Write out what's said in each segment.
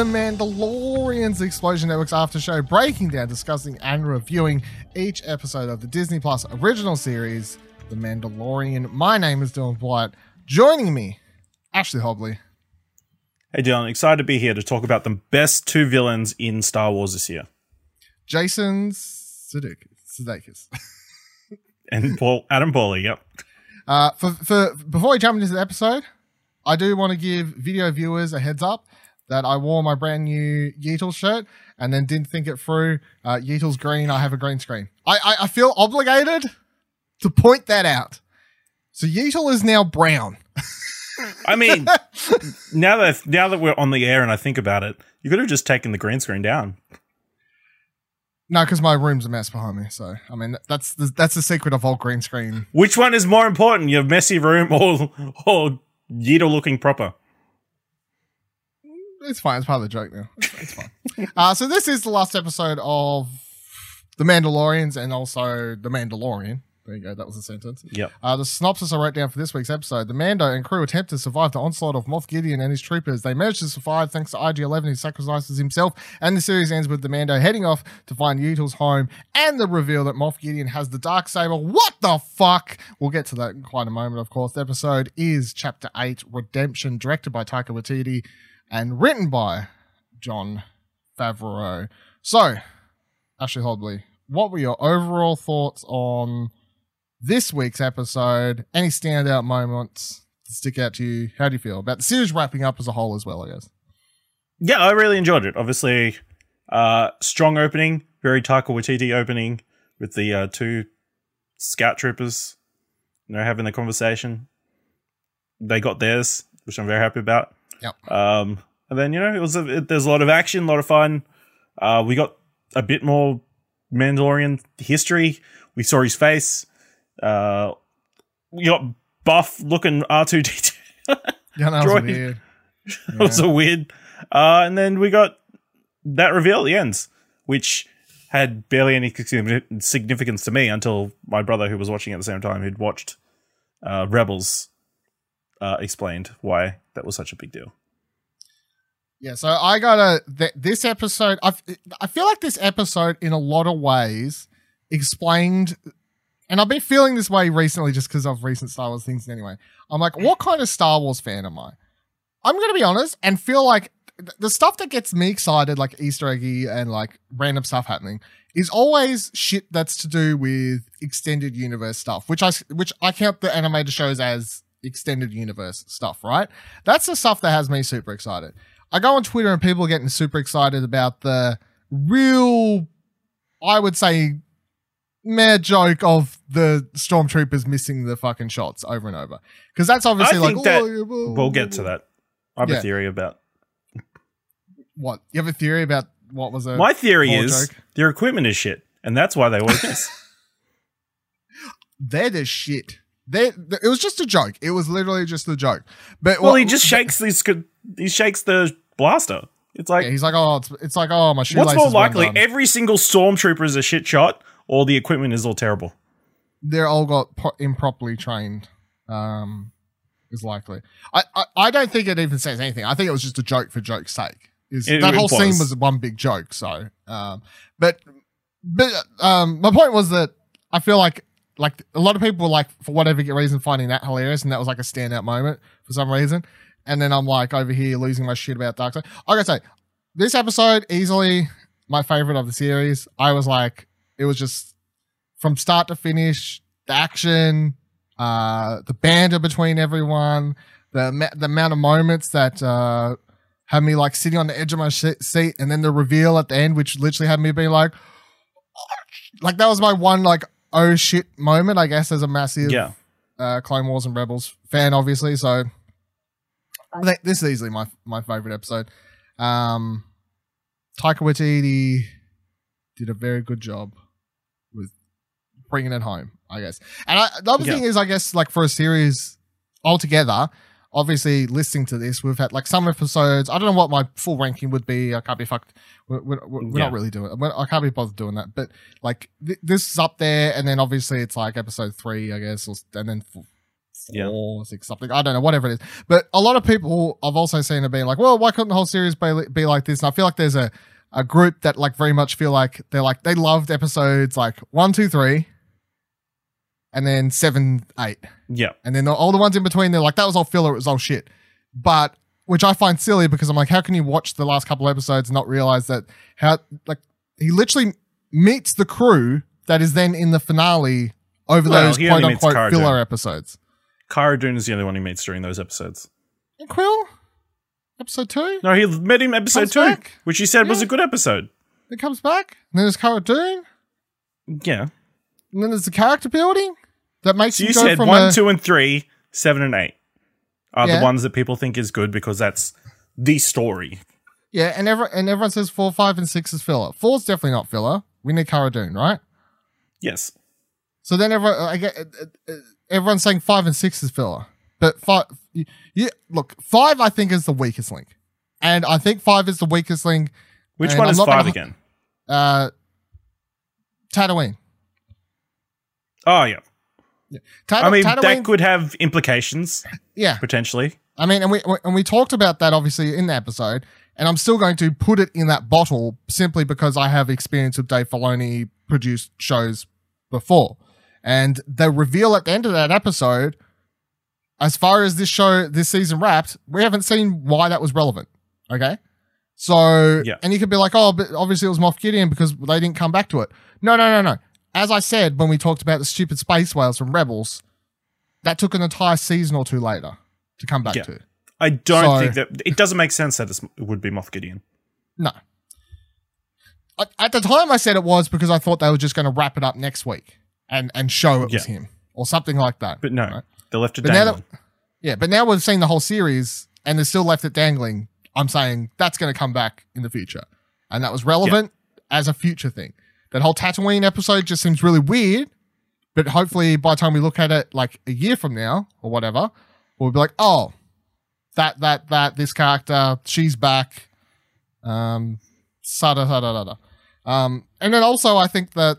The Mandalorians Explosion Network's after show, breaking down, discussing, and reviewing each episode of the Disney Plus original series, The Mandalorian. My name is Dylan Blight. Joining me, Ashley Hobley. Hey Dylan, excited to be here to talk about the best two villains in Star Wars this year. Jason Sudeikis. Sudeikis. and Paul Adam Pally, yep. Uh, for, for before we jump into the episode, I do want to give video viewers a heads up that I wore my brand new Yeetle shirt and then didn't think it through. Uh, Yeetle's green. I have a green screen. I, I, I feel obligated to point that out. So Yeetle is now brown. I mean, now that now that we're on the air and I think about it, you could have just taken the green screen down. No, because my room's a mess behind me. So I mean, that's the, that's the secret of all green screen. Which one is more important, your messy room or or Yeetle looking proper? It's fine. It's part of the joke now. It's, fine. uh, so this is the last episode of The Mandalorians and also The Mandalorian. There you go. That was a sentence. Yep. Uh, the synopsis I wrote down for this week's episode: The Mando and crew attempt to survive the onslaught of Moff Gideon and his troopers. They manage to survive thanks to IG-11, who sacrifices himself. And the series ends with the Mando heading off to find Yeetle's home and the reveal that Moff Gideon has the dark saber. What the fuck? We'll get to that in quite a moment. Of course, the episode is Chapter Eight: Redemption, directed by Taika Waititi and written by Jon Favreau. So, Ashley Hobley, what were your overall thoughts on this week's episode? Any standout moments to stick out to you? How do you feel about the series wrapping up as a whole as well, I guess? Yeah, I really enjoyed it. Obviously, uh, strong opening, very Taika Waititi opening with the uh, two scout troopers, you know, having the conversation. They got theirs, which I'm very happy about. Yep. Um, and then you know, it was a, it, there's a lot of action, a lot of fun. Uh, we got a bit more Mandalorian history. We saw his face. Uh, we got buff looking R two D two. Yeah, that was weird. That was a weird. Uh, and then we got that reveal at the end, which had barely any significance to me until my brother, who was watching at the same time, who'd watched uh, Rebels, uh, explained why that was such a big deal. Yeah, so I gotta th- this episode. I I feel like this episode, in a lot of ways, explained, and I've been feeling this way recently just because of recent Star Wars things. Anyway, I'm like, what kind of Star Wars fan am I? I'm gonna be honest and feel like th- the stuff that gets me excited, like Easter eggy and like random stuff happening, is always shit that's to do with extended universe stuff, which I which I count the animated shows as extended universe stuff. Right? That's the stuff that has me super excited. I go on Twitter and people are getting super excited about the real, I would say, mere joke of the stormtroopers missing the fucking shots over and over. Because that's obviously I like, that oh, We'll get to that. I have Yeah. a theory about. What? You have a theory about what was a. My theory is joke? their equipment is shit, and that's why they always miss. They're the shit. They, it was just a joke. It was literally just a joke. But well, what- he just shakes this. He shakes the blaster. It's like Yeah, he's like, oh, it's, it's like, oh, my shoelaces. what's more likely? Every single stormtrooper is a shit shot, or the equipment is all terrible. they're all got po- improperly trained. Um, is likely. I, I I don't think it even says anything. I think it was just a joke for joke's sake. Is It- that it whole scene was. was one big joke? So, um, but but um, my point was that I feel like like a lot of people were like for whatever reason finding that hilarious, and that was like a standout moment for some reason. And then I'm like over here losing my shit about Darksaber. I gotta say, this episode easily my favorite of the series. I was like, it was just from start to finish, the action, uh, the banter between everyone, the the amount of moments that uh, had me like sitting on the edge of my seat, and then the reveal at the end, which literally had me being like, like that was my one like oh shit moment, I guess, as a massive Yeah. uh, Clone Wars and Rebels fan, obviously. So I think this is easily my my favorite episode. Um, Taika Waititi did a very good job with bringing it home, I guess. And I, the other Yeah. thing is, I guess, like for a series altogether, obviously listening to this, we've had like some episodes. I don't know what my full ranking would be. I can't be fucked. We're, we're, we're Yeah. not really doing it. I can't be bothered doing that. But like th- this is up there, and then obviously it's like episode three, I guess, or, and then f- Yeah. four, six something. I don't know, whatever it is. But a lot of people I've also seen have been like, well, why couldn't the whole series be, be like this? And I feel like there's a, a group that like very much feel like they're like they loved episodes like one, two, three, and then seven, eight. Yeah. And then all the ones in between, they're like, that was all filler, it was all shit. But which I find silly because I'm like, how can you watch the last couple episodes and not realize that how like he literally meets the crew that is then in the finale over Well, those quote unquote Cara filler Dune. episodes. Cara Dune is the only one he meets during those episodes. And Kuiil, episode two, No, he met him episode two, back. which he said was a good episode. it comes back. And then there's Cara Dune, Yeah. and then there's the character building that makes So you said from one, a, two, and three, seven, and eight are Yeah. the ones that people think is good because that's the story. yeah, and everyone and everyone says four, five, and six is filler. Four's definitely not filler. We need Cara Dune, right? Yes. So then everyone, I get, uh, uh, everyone's saying five and six is filler, but five, yeah, look, five I think is the weakest link, and I think five is the weakest link. Which one I'm is not five gonna- again? Uh, Tatooine. Oh yeah. I mean, that could have implications yeah. potentially. I mean, and we and we talked about that obviously in the episode, and I'm still going to put it in that bottle simply because I have experience with Dave Filoni produced shows before, and the reveal at the end of that episode, as far as this show this season wrapped, we haven't seen why that was relevant. Okay, so Yeah. and you could be like, oh, but obviously it was Moff Gideon because they didn't come back to it. No, no, no, no. As I said when we talked about the stupid space whales from Rebels, that took an entire season or two later to come back Yeah. to. I don't So- think that it doesn't make sense that it would be Moff Gideon. No. At- the time, I said it was because I thought they were just going to wrap it up next week and and show it was him or something like that. But no, Right. they left it But dangling. that, yeah, but now we've seen the whole series and they're still left it dangling. I'm saying that's going to come back in the future, and that was relevant as a future thing. That whole Tatooine episode just seems really weird, but hopefully by the time we look at it like a year from now or whatever, we'll be like, oh, that that that this character, she's back. Um, sada sada sada. Um, and then also I think that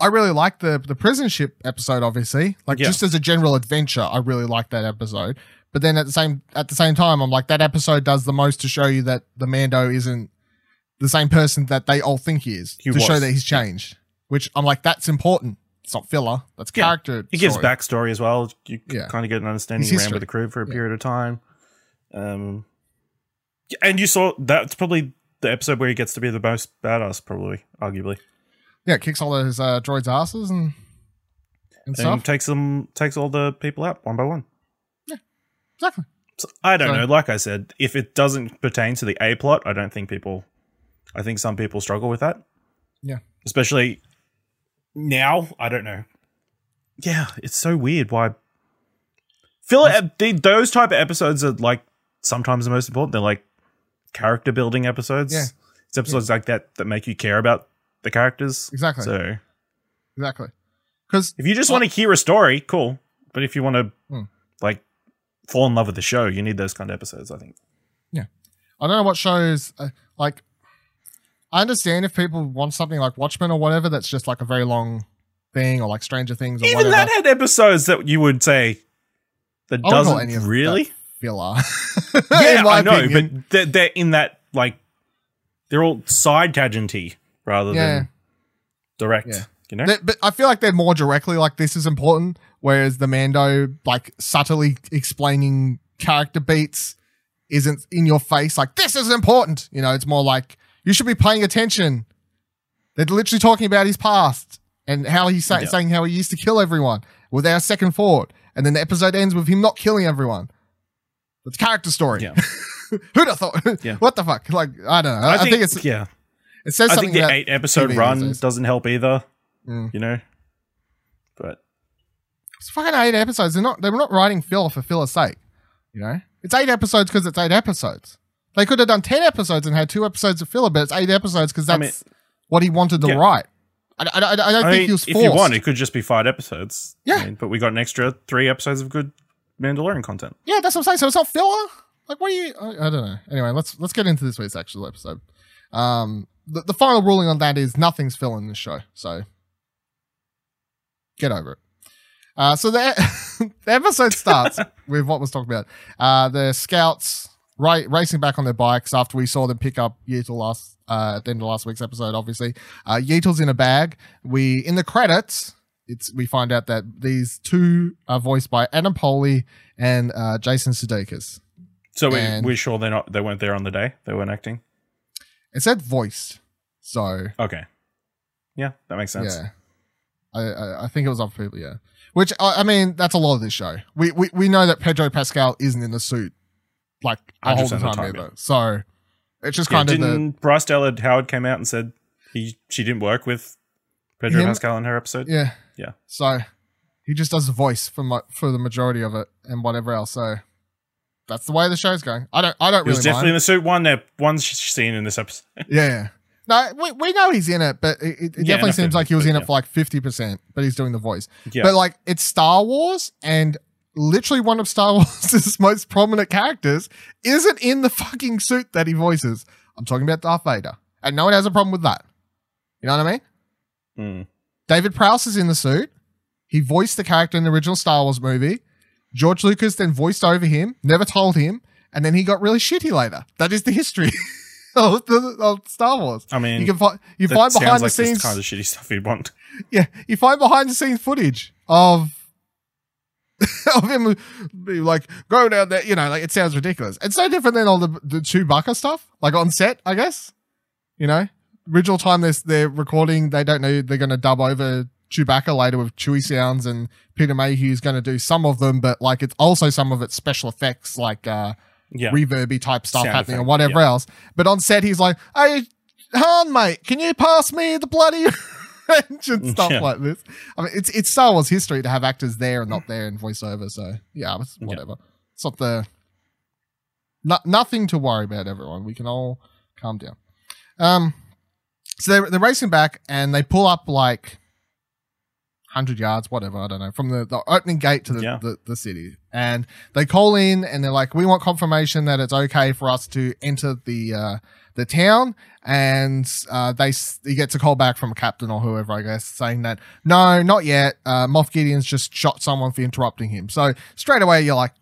I really like the the prison ship episode. Obviously, like Yeah. just as a general adventure, I really like that episode. But then at the same at the same time, I'm like that episode does the most to show you that the Mando isn't the same person that they all think he is He to show that he's changed. Which I'm like, that's important. It's not filler. That's Yeah. character. It gives backstory as well. You Yeah. kind of get an understanding. His He ran with the crew for a period of time. Um, and you saw that's probably the episode where he gets to be the most badass, probably, arguably. Yeah, kicks all those uh, droids' asses and and And stuff. takes them, takes all the people out one by one. Yeah, Exactly. So, I don't So- know. Like I said, if it doesn't pertain to the A plot, I don't think people. I think some people struggle with that. Yeah. Especially now. I don't know. Yeah, it's so weird. Why? The, those type of episodes are like sometimes the most important. They're like character building episodes. Yeah. It's episodes like that that make you care about the characters. Exactly. So Exactly. Because if you just want to hear a story, cool. But if you want to Hmm. like fall in love with the show, you need those kind of episodes. I think. Yeah. I don't know what shows uh, like. I understand if people want something like Watchmen or whatever that's just like a very long thing, or like Stranger Things or Even whatever. that had episodes that you would say that oh, I doesn't any of really. that filler. Yeah, I know, opinion. but they're, they're in that like they're all side tangenty rather Yeah. than direct. Yeah. You know, They- but I feel like they're more directly like this is important, whereas the Mando like subtly explaining character beats isn't in your face like this is important. You know, it's more like you should be paying attention. They're literally talking about his past and how he's Yeah. saying how he used to kill everyone without a second thought, and then the episode ends with him not killing everyone. It's character story. Yeah. Who'd have thought? Yeah. what the fuck? Like I don't know. I, think, it's yeah. it says I something think the eight episode TV run doesn't help either. Mm. You know, but It's fucking eight episodes. They're not. They're not writing filler for filler's sake. You know, it's eight episodes because it's eight episodes. They could have done ten episodes and had two episodes of filler, but it's eight episodes because I that's what he wanted to yeah. write. I, I, I, don't think mean, he was if forced. you want, it could just be five episodes. Yeah. I mean, but we got an extra three episodes of good Mandalorian content. yeah, that's what I'm saying. So it's not filler. Like, what are you? I, don't know. Anyway, let's let's get into this week's actual episode. Um, the, the final ruling on that is nothing's filler in this show. So get over it. Uh, so the the episode starts with what was talking about. Uh, the scouts ra- racing back on their bikes after we saw them pick up Yeetle last uh, at the end of last week's episode. Obviously, uh, Yeetle's in a bag. We in the credits. It's we find out that these two are voiced by Adam Pally and uh, Jason Sudeikis. So we, And- we're sure they're not. They weren't there on the day. They weren't acting. It said voiced, so Okay. Yeah, that makes sense. Yeah, I, I I think it was other people. Yeah, which I, I mean that's a lot of this show. We we we know that Pedro Pascal isn't in the suit like a whole 100% of the time, time, either. yeah. So it's just Yeah, kind of the didn't Bryce Dallas Howard came out and said he she didn't work with Pedro Him? Pascal in her episode? yeah Yeah. So he just does the voice for my, for the majority of it and whatever else. So that's the way the show's going. I don't I don't He was really definitely in the suit. One there, one sh- scene in this episode. yeah. yeah. No, we, we know he's in it, but it, it Yeah, definitely seems like he was in but it for like fifty percent. But he's doing the voice. yeah, But like it's Star Wars and literally one of Star Wars' most prominent characters isn't in the fucking suit that he voices. I'm talking about Darth Vader. And no one has a problem with that. You know what I mean? Mm. David Prowse is in the suit. He voiced the character in the original Star Wars movie. George Lucas then voiced over him, never told him, and then he got really shitty later. That is the history of, the, of Star Wars. I mean, You can find you find behind like the scenes kind of shitty stuff you'd want. yeah, you find behind the scenes footage of of him be like go down there. You know, like it sounds ridiculous. It's so different than all the the Chewbacca stuff, like on set. I guess you know, original time they're they're recording, they don't know they're going to dub over Chewbacca later with chewy sounds, and Peter Mayhew's going to do some of them, but like it's also some of it's special effects, like uh Yeah, reverby type stuff Sound happening or whatever yeah. else. But on set, he's like, "Hey, Han, mate, can you pass me the bloody and stuff Yeah. like this?" I mean, it's it's Star Wars history to have actors there and not there in voiceover. So yeah, it's Yeah. whatever. It's not the no, nothing to worry about. Everyone, we can all calm down. Um, so they're, they're racing back and they pull up like. 100 yards, whatever, I don't know, from the, the opening gate to the, Yeah. the, the city. And they call in and they're like, we want confirmation that it's okay for us to enter the uh, the town. And uh, they s- you get a call back from a captain or whoever, I guess, saying that no, not yet. Uh, Moff Gideon's just shot someone for interrupting him. So straight away, you're like,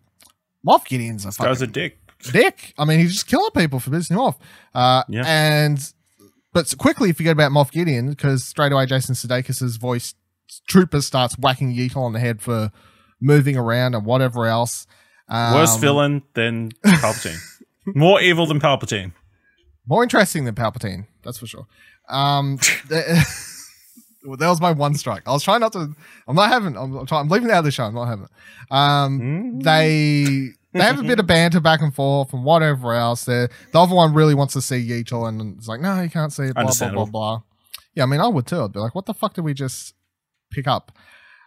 Moff Gideon's a guy's a fucking dick. dick. I mean, he's just killing people for pissing him off. Uh, Yeah. And but quickly forget about Moff Gideon because straight away Jason Sudeikis' voice trooper starts whacking Yeetle on the head for moving around and whatever else. Um, Worse villain than Palpatine. More evil than Palpatine. More interesting than Palpatine, that's for sure. Um, th- well, that was my one strike. I was trying not to. I'm not having. I'm, I'm, trying, I'm leaving it out of the show. I'm not having it. Um, Mm. they they have a bit of banter back and forth and whatever else. They're, the other one really wants to see Yeetle and it's like, no, you can't see it. Blah blah blah blah. Yeah, I mean, I would too. I'd be like, what the fuck did we just pick up?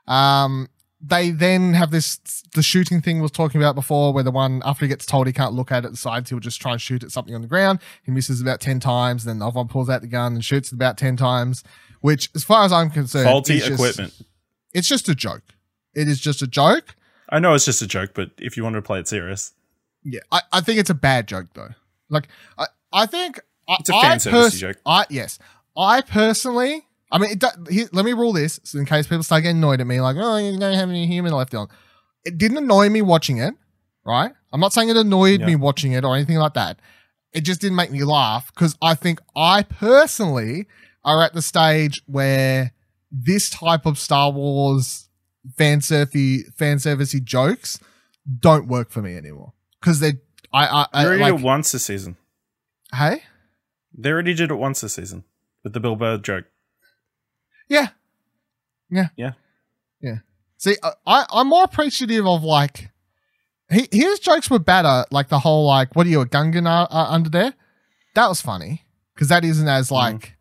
Um, they then have this the shooting thing we was talking about before, where the one after he gets told he can't look at it, decides he'll just try and shoot at something on the ground. He misses about ten times, then the other one pulls out the gun and shoots it about ten times. Which, as far as I'm concerned, Faulty is just- equipment. It's just a joke. It is just a joke. I know it's just a joke, but if you want to play it serious, Yeah, I, I think it's a bad joke though. Like I, I think It's a I fan service joke. I yes, I personally. I mean, do- here, let me rule this so in case people start getting annoyed at me, like, oh, you don't have any human left on. It didn't annoy me watching it, right? I'm not saying it annoyed Yeah. me watching it or anything like that. It just didn't make me laugh because I think I personally are at the stage where this type of Star Wars fan surfy fan servicey jokes don't work for me anymore because they I I, I they already like did it once this season. hey They already did it once this season with the Bill Burr joke. Yeah yeah Yeah. yeah see I- I I'm more appreciative of like he, his jokes were better like the whole like what are you a Gungan uh, uh, under there that was funny because that isn't as like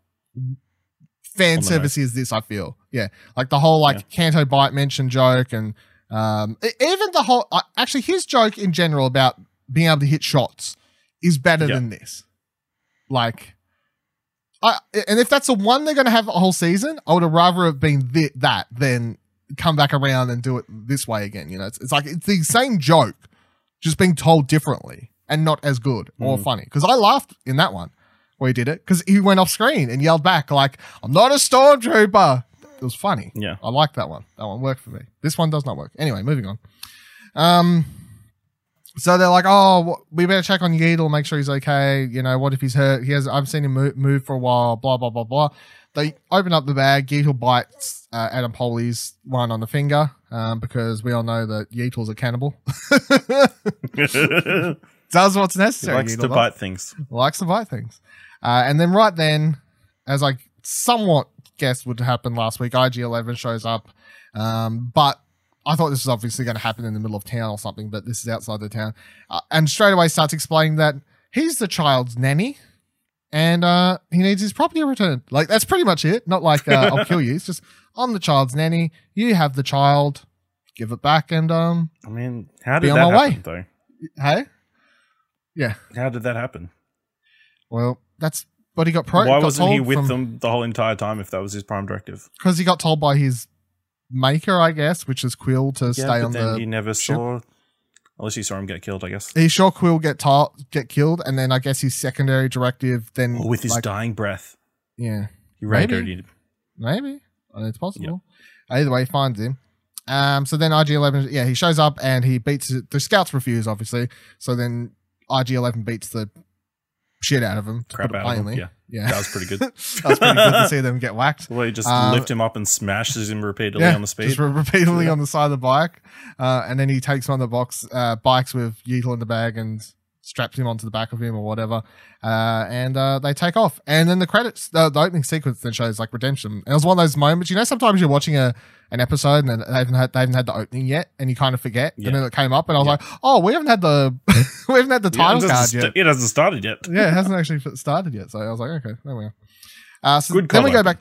fan On the nose. servicey as this I feel yeah like the whole like Yeah. Canto Bight mention joke and um even the whole uh, actually his joke in general about being able to hit shots is better Yeah. than this like I, and if that's the one they're going to have a whole season, I would have rather have been thi- that than come back around and do it this way again. You know, it's, it's like it's the same joke, just being told differently and not as good or Mhm. funny. Because I laughed in that one where he did it because he went off screen and yelled back like, "I'm not a stormtrooper." It was funny. Yeah. I like that one. That one worked for me. This one does not work. Anyway, moving on. Um, so they're like, oh, we better check on Yeatle, make sure he's okay. You know, what if he's hurt? He has. I've seen him move, move for a while. Blah blah blah blah. They open up the bag. Yeatle bites uh, Adam Pally's one on the finger um, because we all know that Yeatle's a cannibal. Does what's he necessary. likes Yeatle to does bite things. likes to bite things. Uh, and then right then, as I somewhat guessed would happen last week, IG11 shows up. Um, but I thought this was obviously going to happen in the middle of town or something, but this is outside the town. Uh, and straight away starts explaining that he's the child's nanny and uh, he needs his property returned. Like, that's pretty much it. Not like, uh, I'll kill you. It's just, I'm the child's nanny. You have the child. Give it back and, um, I mean, how Be did on that my way. happen, though? hey? Yeah. How did that happen? Well, that's but he got pro. Why got wasn't he with from- them the whole entire time if that was his prime directive? because he got told by his maker, I guess, which is Kuiil, to stay but on then the. you never ship. saw, unless you saw him get killed, I guess. He saw Kuiil get get killed, and then I guess his secondary directive then Or with his like, dying breath, yeah, he Maybe. radioed him. maybe Uh, it's possible. Either way, he finds him. Um, so then IG11, yeah, he shows up and he beats the scouts refuse obviously. So then IG11 beats the shit out of him. Crap out of him, yeah. yeah, That was pretty good. that was pretty good to see them get whacked. Well, he just Um, lift him up and smashes him repeatedly yeah, on the speed. Just repeatedly Yeah. on the side of the bike. Uh, and then he takes one of the box uh, bikes with Yeatle in the bag and straps him onto the back of him or whatever. Uh, and uh, they take off. And then the credits, the, the opening sequence then shows like redemption. And it was one of those moments, you know, sometimes you're watching a an episode and they haven't had they haven't had the opening yet, and you kind of forget. Yeah. And then it came up, and I was Yeah. like, oh, we haven't had the we haven't had the Yeah, it title doesn't card st- yet. It hasn't started yet. yeah, it hasn't actually started yet. So I was like, okay, there we go. Uh, so Good then we go back.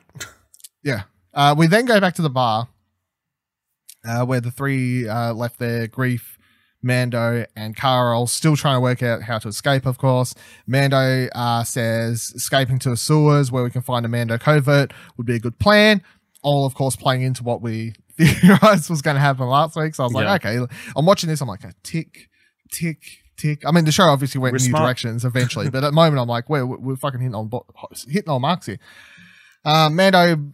Yeah. Uh, we then go back to the bar uh, where the three uh, left their Greef, Mando, and Cara still trying to work out how to escape, of course. Mando uh, says escaping to the sewers where we can find a Mando covert would be a good plan. All, of course, playing into what we theorized was going to happen last week. So I was Yeah. like, okay, I'm watching this. I'm like, a tick, tick, tick. I mean, the show obviously went We're in new smart. directions eventually, but at the moment, I'm like, we're, we're fucking hitting on, hitting on marks here. Uh, Mando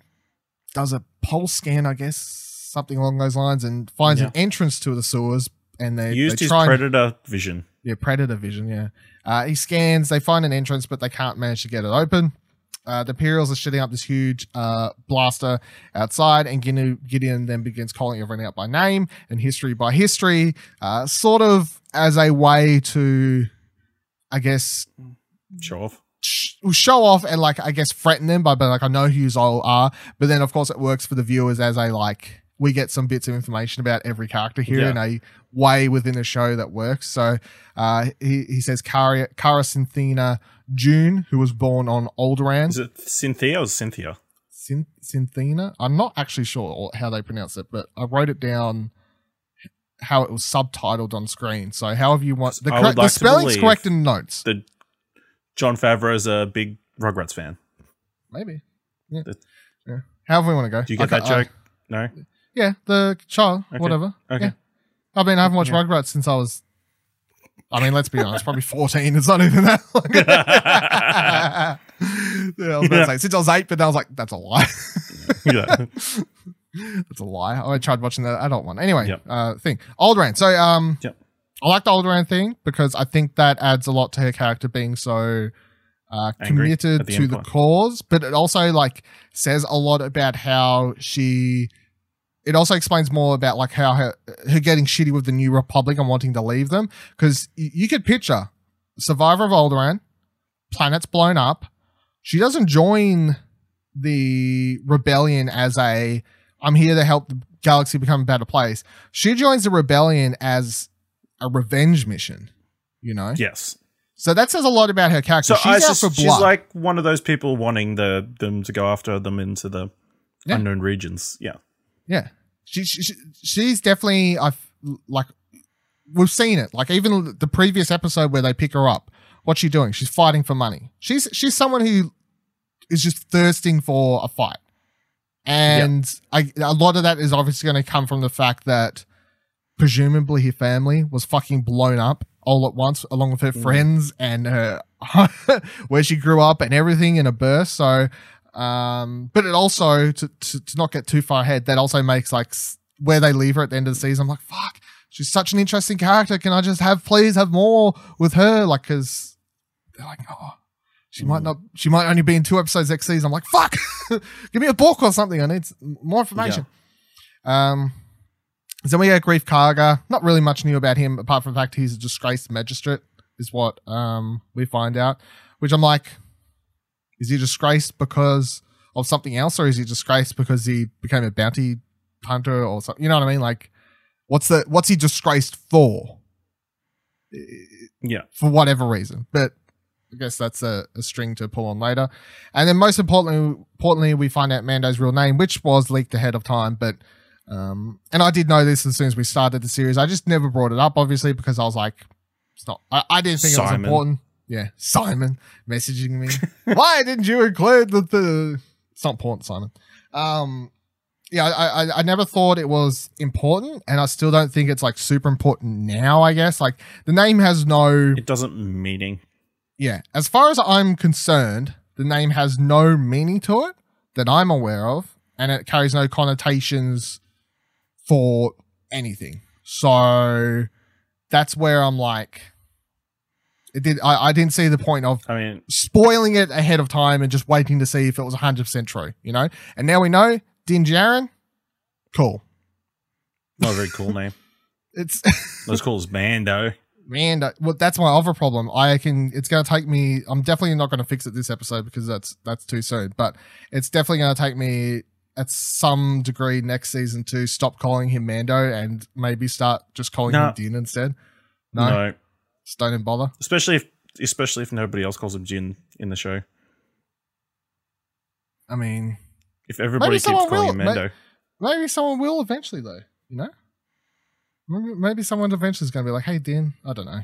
does a pulse scan, I guess, something along those lines, and finds an entrance to the sewers. And they Used they his try and- predator vision. yeah, predator vision. Yeah, uh, he scans. They find an entrance, but they can't manage to get it open. Uh, the Imperials are shitting up this huge uh, blaster outside, and Gideon, Gideon then begins calling everyone out by name and history by history, uh, sort of as a way to, I guess, Show off. sh- show off and like I guess threaten them by being like I know who you all are, but then of course it works for the viewers as a like we get some bits of information about every character here Yeah. in a way within the show that works. So uh, he he says Cara Cara Synthena Dune, who was born on Alderaan. Is it Cynthia or Cynthia? Syn- Synthena. I'm not actually sure how they pronounce it, but I wrote it down how it was subtitled on screen. So however you want the, I correct would the spelling's correct in notes. The Jon Favreau's a big Rugrats fan. Maybe. Yeah. The- yeah. However we want to go. Do you get that joke? no. Yeah, the child, Okay. whatever. Okay. Yeah. I mean, I haven't watched Yeah. Rugrats since I was. I mean, let's be honest, probably fourteen. It's not even that long. yeah, I was to say since I was eight, but then I was like, that's a lie. yeah. that's a lie. I tried watching the adult one. Anyway, Yep. uh, thing Alderaan. So, um, Yep. I like the Alderaan thing because I think that adds a lot to her character being so uh, Angry committed the to the Empire. cause, but it also like says a lot about how she. It also explains more about like how her her getting shitty with the New Republic and wanting to leave them because y- you could picture Survivor of Alderaan, planet's blown up. She doesn't join the rebellion as a I'm here to help the galaxy become a better place. She joins the rebellion as a revenge mission, you know? yes. So that says a lot about her character. So she's I out for she's like one of those people wanting the them to go after them into the Yeah. unknown regions. Yeah. Yeah. She, she, she- she's definitely, I like, we've seen it. Like even the previous episode where they pick her up, what's she doing? She's fighting for money. She's, she's someone who is just thirsting for a fight. And I, a lot of that is obviously going to come from the fact that presumably her family was fucking blown up all at once, along with her Mm. friends and her where she grew up and everything in a burst. So Um, but it also to, to to not get too far ahead, that also makes like where they leave her at the end of the season. I'm like, fuck, she's such an interesting character. Can I just have please have more with her? Like, because they're like, oh, she might Mm. not, she might only be in two episodes next season. I'm like, fuck, give me a book or something. I need more information. Um, so then we get Greef Karga. Not really much new about him, apart from the fact he's a disgraced magistrate, is what um we find out. Which I'm like, is he disgraced because of something else, or is he disgraced because he became a bounty hunter or something? You know what I mean? Like, what's the what's he disgraced for? Yeah. for whatever reason. But I guess that's a, a string to pull on later. And then most importantly, importantly, we find out Mando's real name, which was leaked ahead of time. But um, and I did know this as soon as we started the series. I just never brought it up, obviously, because I was like, it's not. I, I didn't think it was important. Yeah, Simon messaging me. Why didn't you include the, the? It's not important, Simon. Um, yeah, I, I I never thought it was important, and I still don't think it's like super important now. I guess like the name has no It doesn't meaning. yeah, as far as I'm concerned, the name has no meaning to it that I'm aware of, and it carries no connotations for anything. So that's where I'm like, it did. I, I didn't see the point of I mean, spoiling it ahead of time and just waiting to see if it was 100 percent true. You know, and now we know Din Djarin. Cool. not a very cool name. It's cool as Mando. man that, well that's my other problem i can it's going to take me i'm definitely not going to fix it this episode because that's that's too soon but it's definitely going to take me at some degree next season to stop calling him mando and maybe start just calling No. him din instead no, No. Just don't even bother Especially if especially if nobody else calls him Din in the show. i mean If everybody keeps calling will. him Mando. maybe someone will eventually though you know maybe, maybe someone eventually is going to be like hey din i don't know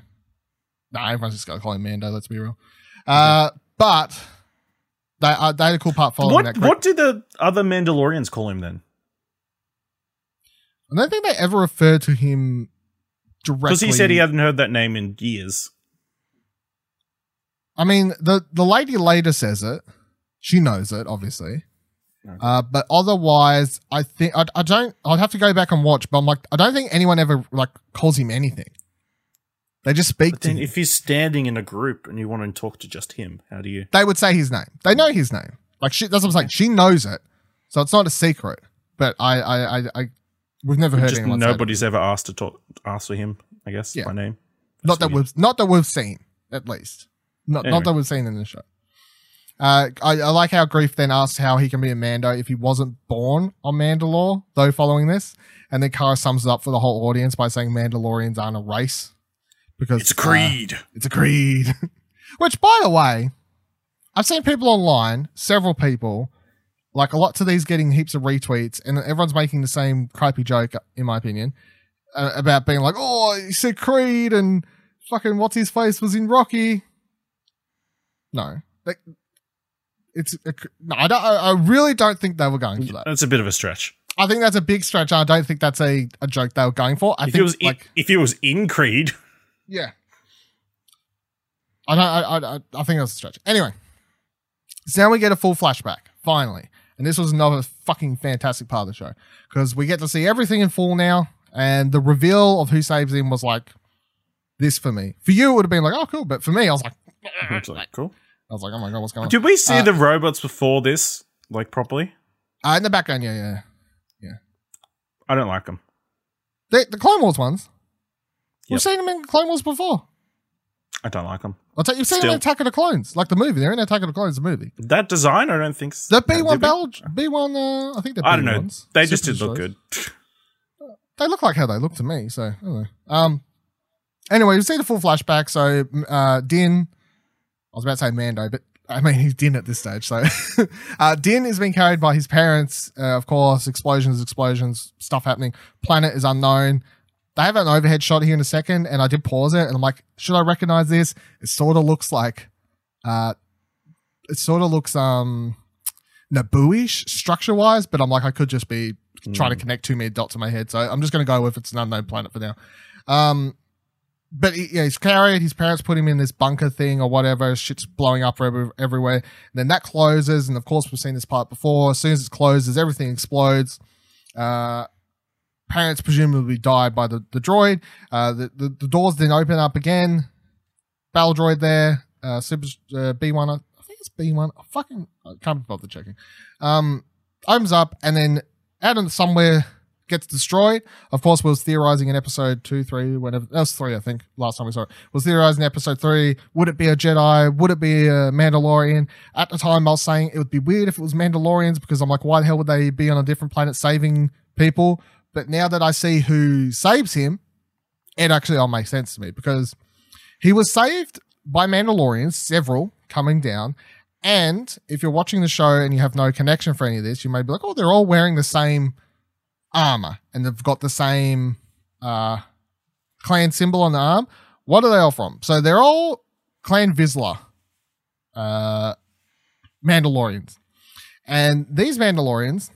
nah everyone's just going to call him mando let's be real uh but they, uh, they had a cool part following What that what did the other Mandalorians call him then? I don't think they ever referred to him directly. Because he said he hadn't heard that name in years. I mean, the the lady later says it. She knows it, obviously. Okay. Uh, but otherwise, I think I, I don't. I'd have to go back and watch. But I'm like, I don't think anyone ever like calls him anything. They just speak But to then him. if he's standing in a group and you want to talk to just him, how do you? they would say his name. They know his name. Like she, that's what I'm saying. She knows it, so it's not a secret. But I, I, I, I we've never heard Just anyone. nobody's ever asked to talk, ask for him. I guess Yeah. by name. not that weird. we've not that we've seen at least not Anyway. not that we've seen in the show uh, I, I like how Greef then asked how he can be a mando if he wasn't born on mandalore though following this and then Cara sums it up for the whole audience by saying mandalorians aren't a race because It's a uh, creed. it's a creed which by the way i've seen people online several people like a lot to these getting heaps of retweets and everyone's making the same crappy joke in my opinion uh, about being like oh he said creed and fucking what's his face was in rocky no like it's a, no i don't I, really don't think they were going for that That's a bit of a stretch. i think that's a big stretch i don't think that's a, a joke they were going for i if think it was in, like if it was in Creed, yeah. I don't. I, I, I- I think that's a stretch. Anyway, so now we get a full flashback finally, and this was another fucking fantastic part of the show because we get to see everything in full now, and the reveal of who saves him was like this for me. For you, it would have been like, oh, cool, but for me, I was like, like, cool. I was like, oh my god, what's going on? Did we see Uh, the robots before this, like properly? Uh, in the background, yeah, yeah, yeah. I don't like them. The, the Clone Wars ones. We've seen them in Clone Wars before. I don't like them. I'll tell you, you've seen them in Attack of the Clones, like the movie. They're in Attack of the Clones, the movie. That design, I don't think. The B one? Bell, B one. Uh, I think they're I don't know. B1s. They just did look good. They look like how they look to me. So I don't know. Um. Anyway, you see the full flashback. So uh, Din, I was about to say Mando, but I mean he's Din at this stage. So uh, Din is being carried by his parents. Uh, of course, explosions, explosions, stuff happening. Planet is unknown. They have an overhead shot here in a second, and I did pause it, and I'm like, should I recognize this? It sort of looks like, uh, it sort of looks um, Naboo-ish structure wise, but I'm like, I could just be trying to connect too many dots in my head. So I'm just going to go with it's an unknown planet for now. Um, but he, yeah, he's carried. His parents put him in this bunker thing or whatever. Shit's blowing up every, everywhere. And then that closes, and of course we've seen this part before. As soon as it closes, everything explodes. Uh, parents presumably died by the, the droid. Uh, the, the, the doors then open up again. Battle droid there. Uh, Super uh, B1. I think it's B1. I fucking I can't bother checking. Um, opens up and then out of somewhere gets destroyed. Of course, we was theorizing in episode two, three, whenever That was three, I think. Last time we saw it was theorizing in episode three. Would it be a Jedi? Would it be a Mandalorian? At the time, I was saying it would be weird if it was Mandalorians because I'm like, why the hell would they be on a different planet saving people? But now that I see who saves him, it actually all makes sense to me because he was saved by Mandalorians, several coming down. And if you're watching the show and you have no connection for any of this, you may be like, oh, they're all wearing the same armor and they've got the same uh, clan symbol on the arm. What are they all from? So they're all Clan Vizsla uh, Mandalorians. And these Mandalorians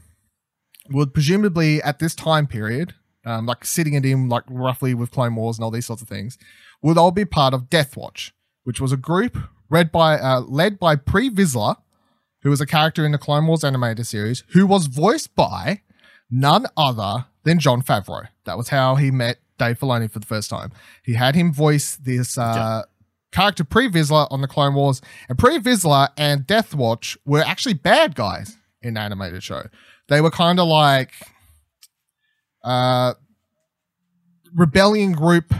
would presumably at this time period, um, like sitting it in like roughly with Clone Wars and all these sorts of things, would all be part of Death Watch, which was a group read by uh, led by Pre Vizsla, who was a character in the Clone Wars animated series, who was voiced by none other than Jon Favreau. That was how he met Dave Filoni for the first time. He had him voice this uh, character Pre Vizsla on the Clone Wars, and Pre Vizsla and Death Watch were actually bad guys in the animated show. They were kind of like uh rebellion group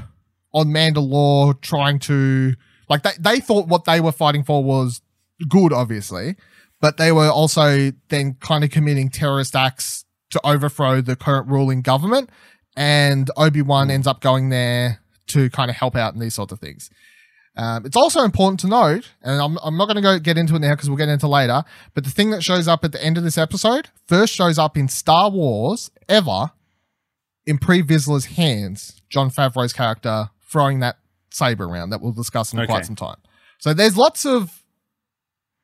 on Mandalore trying to like they, they thought what they were fighting for was good, obviously, but they were also then kind of committing terrorist acts to overthrow the current ruling government. And Obi Wan ends up going there to kind of help out in these sorts of things. Um, it's also important to note, and I'm, I'm not going to go get into it now because we'll get into later, but the thing that shows up at the end of this episode first shows up in Star Wars ever in Pre Vizsla's hands, Jon Favreau's character throwing that saber around that we'll discuss in Okay. quite some time. So there's lots of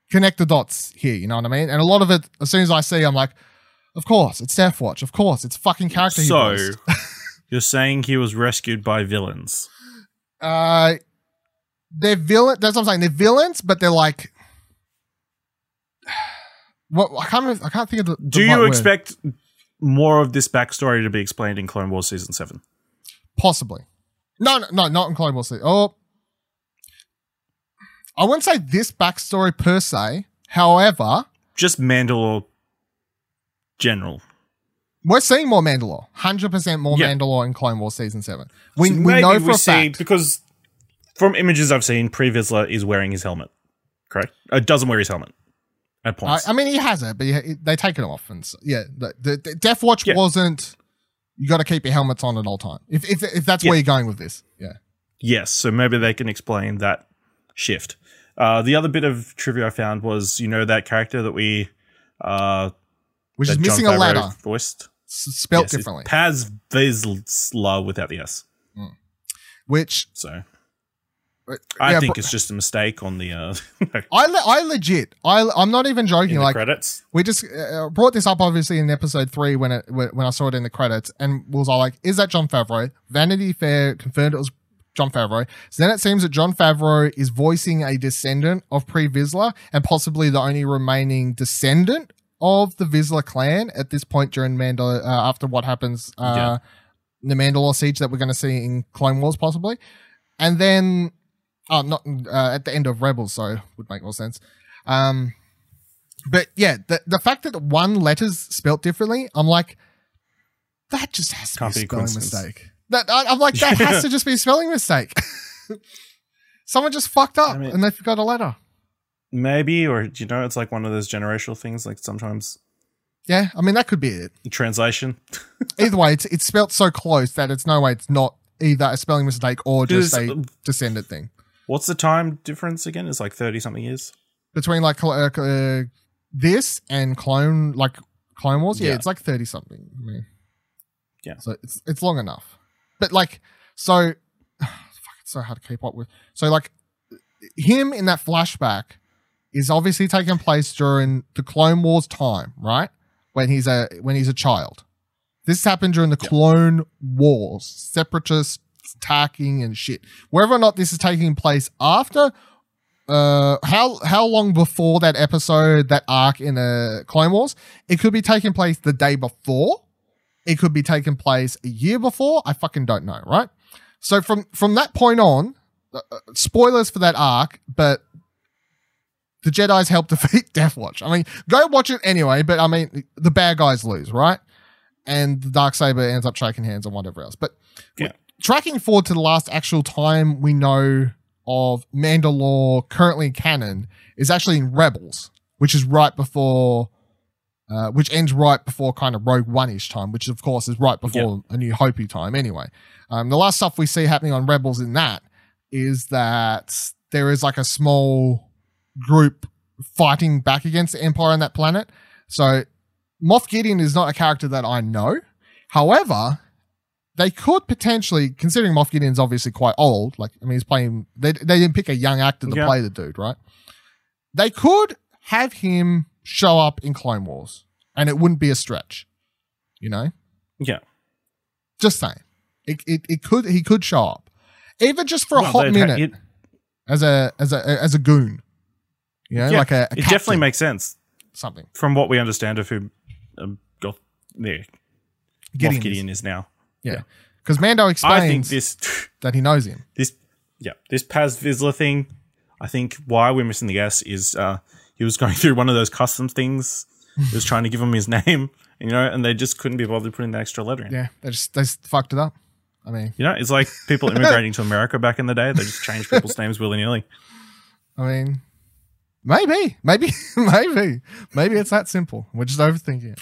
connect the dots here, you know what I mean? And a lot of it, as soon as I see, I'm like, of course, it's Death Watch. Of course, it's fucking character So you're saying he was rescued by villains? Uh, they're villain. That's what I'm saying. They're villains, but they're like. What I can't. remember- I can't think of the. the Do you word. expect more of this backstory to be explained in Clone Wars season seven? possibly? No, no, no, not in Clone Wars. Season. Oh, I wouldn't say this backstory per se. However, Just Mandalore general. we're seeing more Mandalore. Hundred percent more Yeah. Mandalore in Clone Wars season seven. We So we know for a see fact. because from images I've seen, Pre Vizsla is wearing his helmet. Correct? Uh, doesn't wear his helmet at I, points. I mean, he has it, but he, they take it off, and so, yeah, the, the, the Death Watch Yeah. wasn't. You got to keep your helmets on at all time. If if if that's where you're going with this, yeah. Yes, so maybe they can explain that shift. Uh, the other bit of trivia I found was, you know, that character that we uh, Which is missing a Favreau letter, voiced, s- spelt Yes, differently. Paz Vizsla without the S. which So I yeah, think it's just a mistake on the uh, I le- I legit I I'm not even joking. in the like credits. we just uh, brought this up obviously in episode three when it when I saw it in the credits, and was all like, "Is that Jon Favreau?" Vanity Fair confirmed it was Jon Favreau. So then it seems that Jon Favreau is voicing a descendant of Pre Vizsla and possibly the only remaining descendant of the Vizsla clan at this point during Mandalore uh, after what happens uh, Yeah. the Mandalore siege that we're going to see in Clone Wars possibly, and then oh not uh, at the end of Rebels, so would make more sense. Um, but yeah, the the fact that one letter's spelt differently, I'm like, that just has to Can't be a spelling mistake. That I, I'm like, that has to just be a spelling mistake. Someone just fucked up I mean- and they forgot a letter. Maybe, or do you know, it's like one of those generational things. Like sometimes Yeah, I mean that could be it. translation. Either way, it's it's spelt so close that it's no way it's not either a spelling mistake or just a uh, descendant thing What's the time difference again? It's like thirty something years. between like uh, uh, this and clone like Clone Wars. Yeah, Yeah. it's like thirty something. I mean, Yeah. so it's it's long enough. But like, so fuck, it's so hard to keep up with. So like, him in that flashback is obviously taking place during the Clone Wars time, right? When he's a when he's a child. This happened during the. Clone Wars, separatist attacking and shit. Whether or not this is taking place after, uh, how how long before that episode, that arc in uh, Clone Wars, it could be taking place the day before. It could be taking place a year before. I fucking don't know, right? So from from that point on, uh, uh spoilers for that arc, but the Jedi's help defeat Death Watch. I mean, go watch it anyway, but I mean, the bad guys lose, right? And the dark saber ends up shaking hands and whatever else. But Yeah. Tracking forward to the last actual time we know of Mandalore currently canon is actually in Rebels, which is right before, uh, which ends right before kind of Rogue One ish time, which of course is right before A New Hope time anyway. Um, the last stuff we see happening on Rebels in that is that there is like a small group fighting back against the Empire on that planet. So Moff Gideon is not a character that I know. However, they could potentially, considering Moff Gideon's obviously quite old, like I mean he's playing they they didn't pick a young actor to Yeah. play the dude, right? They could have him show up in Clone Wars and it wouldn't be a stretch. You know? Yeah. Just saying. It it, it could he could show up. Even just for a Well, hot they'd ha- minute it- as a as a as a goon. You know, Yeah, like a, a it definitely makes sense something. from what we understand of who um, Goth, yeah, Gideon, Moff Gideon is now. Yeah. Because Mando I think explains this, that he knows him. this, yeah, this Paz Vizsla thing. I think why we're missing the S is uh, he was going through one of those customs things. He was trying to give him his name, you know, and they just couldn't be bothered putting the extra letter in. Yeah, they just they just fucked it up. I mean, You know, it's like people immigrating to America back in the day. They just changed people's names willy nilly. I mean, maybe, maybe, maybe, maybe it's that simple. We're just overthinking it.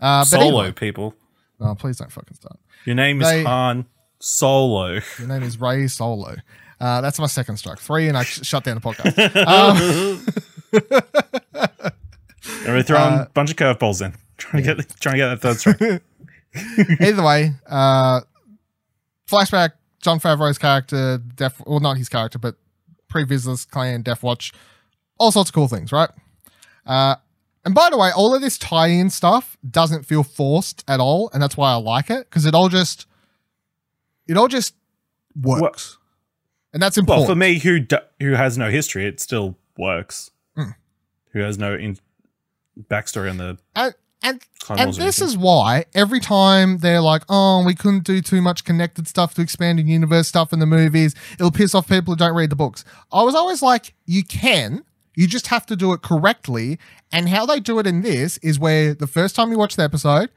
Uh, but Solo anyway- people. oh, please don't fucking start. Your name is Han Solo. Your name is Rey Solo. Uh, that's my second strike. Three, and I sh- shut down the podcast. Um, And we're throwing a bunch of curveballs in, trying to get trying to get that third strike. either way, uh, flashback. Jon Favreau's character, Death, well, not his character, but Pre Vizsla's clan, Death Watch, all sorts of cool things, right? Uh, and by the way, all of this tie-in stuff doesn't feel forced at all, and that's why I like it because it all just, it all just works, and that's important. Well, for me, who do, who has no history, it still works. Hmm. Who has no in, backstory on the and and, and this is why every time they're like, "Oh, we couldn't do too much connected stuff to expanding universe stuff in the movies. It'll piss off people who don't read the books." I was always like, "You can. You just have to do it correctly." And how they do it in this is where the first time you watch the episode,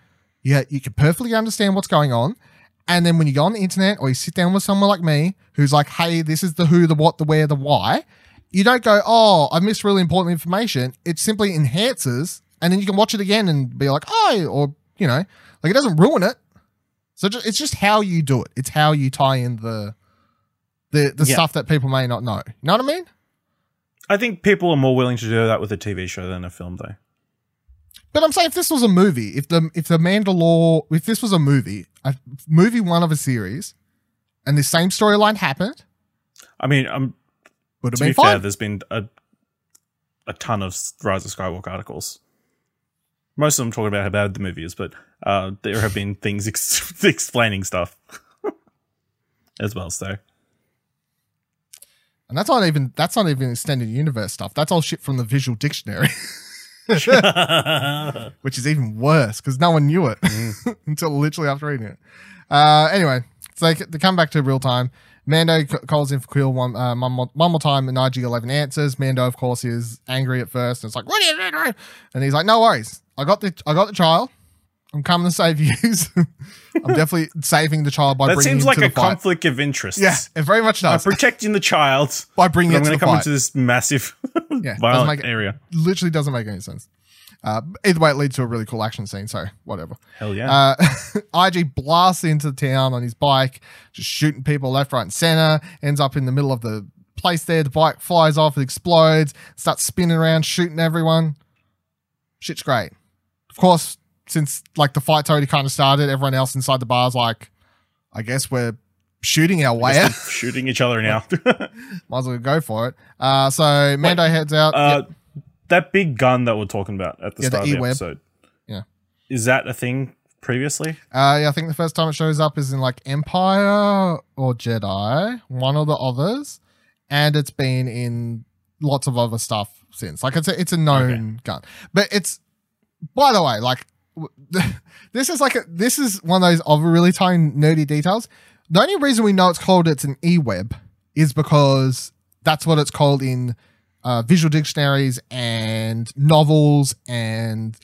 yeah, you can perfectly understand what's going on. And then when you go on the internet or you sit down with someone like me who's like, hey, this is the who, the what, the where, the why, you don't go, oh, I missed really important information. It simply enhances, and then you can watch it again and be like, oh, or, you know, like it doesn't ruin it. So ju- it's just how you do it. It's how you tie in the the the Yeah. stuff that people may not know. You know what I mean? I think people are more willing to do that with a TV show than a film, though. But I'm saying if this was a movie, if the if the Mandalore, if this was a movie, a movie one of a series, and the same storyline happened, I mean, um, would have to been be fair, fine. there's been a a ton of Rise of Skywalker articles. Most of them talking about how bad the movie is, but uh, there have been things ex- explaining stuff as well. So And that's not even that's not even extended universe stuff. That's all shit from the visual dictionary, which is even worse because no one knew it until literally after reading it. Uh, anyway, so they, they come back to real time. Mando c- calls in for Kuiil one, uh, one, more, one more time, and IG-11 answers. Mando, of course, is angry at first. And it's like, what are you doing? And he's like, no worries. I got the I got the child. I'm coming to save you. I'm definitely saving the child by that bringing seems like to a fight. conflict of interest. Yeah, it very much I'm protecting the child. by bringing I'm going to come fight. into this massive Yeah, violent make area. literally doesn't make any sense. Uh, either way, it leads to a really cool action scene. So whatever. Hell yeah. Uh, IG blasts into the town on his bike, just shooting people left, right, and center. Ends up in the middle of the place there. The bike flies off, it explodes, starts spinning around, shooting everyone. Shit's great. Of course, since like the fight's already kind of started, everyone else inside the bar's like, I guess we're shooting our way out. Shooting each other now. Might as well go for it. Uh, so Mando heads out. uh, Yep. That big gun that we're talking about at the Yeah, the start of the episode. Yeah. Is that a thing previously. Uh, yeah, I think the first time it shows up is in like Empire or Jedi, one or the others, and it's been in lots of other stuff since. Like it's a, it's a known gun, but it's by the way, like this is like a, this is one of those other really tiny nerdy details. The only reason we know it's called it's an e-web is because that's what it's called in uh, visual dictionaries and novels and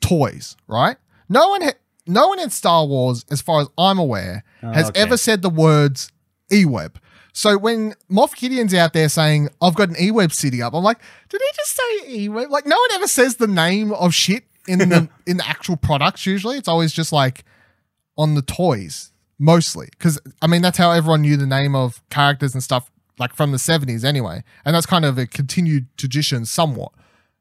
toys, right? No one, ha- no one in Star Wars, as far as I'm aware, has okay. ever said the words e-web. So when Moff Gideon's out there saying, I've got an e-web city up, I'm like, did he just say e-web? Like no one ever says the name of shit in the in the actual products usually. It's always just like on the toys, mostly. Because I mean that's how everyone knew the name of characters and stuff, like from the 70s anyway. And that's kind of a continued tradition somewhat.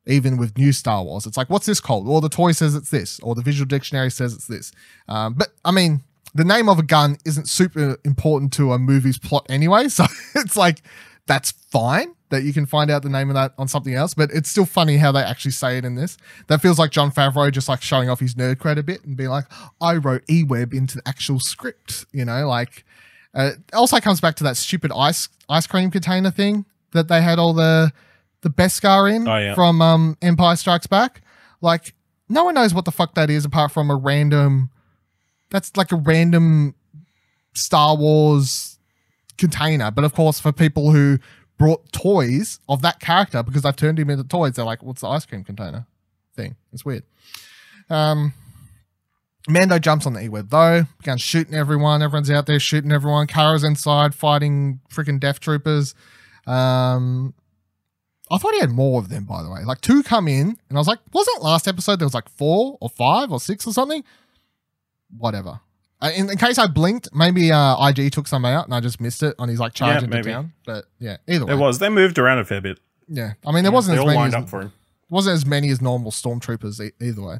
Even with new Star Wars, it's like, what's this called? Or the toy says it's this, or the visual dictionary says it's this. Um, but I mean, the name of a gun isn't super important to a movie's plot anyway. So it's like, that's fine that you can find out the name of that on something else. But it's still funny how they actually say it in this. That feels like Jon Favreau just like showing off his nerd cred a bit and being like, I wrote E-Web into the actual script, you know, like, uh, also comes back to that stupid ice ice cream container thing that they had all the the Beskar in Oh, yeah. from um, Empire Strikes Back. Like, no one knows what the fuck that is apart from a random. That's like a random Star Wars container. But of course, for people who brought toys of that character because they've turned him into toys, they're like, "What's the ice cream container thing?" It's weird. Um, Mando jumps on the E-web though, begins shooting everyone. Everyone's out there shooting everyone. Cara's inside fighting freaking Death Troopers. Um, I thought he had more of them, by the way. Like two come in, and I was like, wasn't last episode there was like four or five or six or something? Whatever. Uh, in, in case I blinked, maybe uh, IG took some out and I just missed it on his like charging Yeah, into maybe. But yeah, either way, it was. They moved around a fair bit. yeah. I mean, there wasn't They as all many lined as, up for him. wasn't as many as normal stormtroopers e- either way.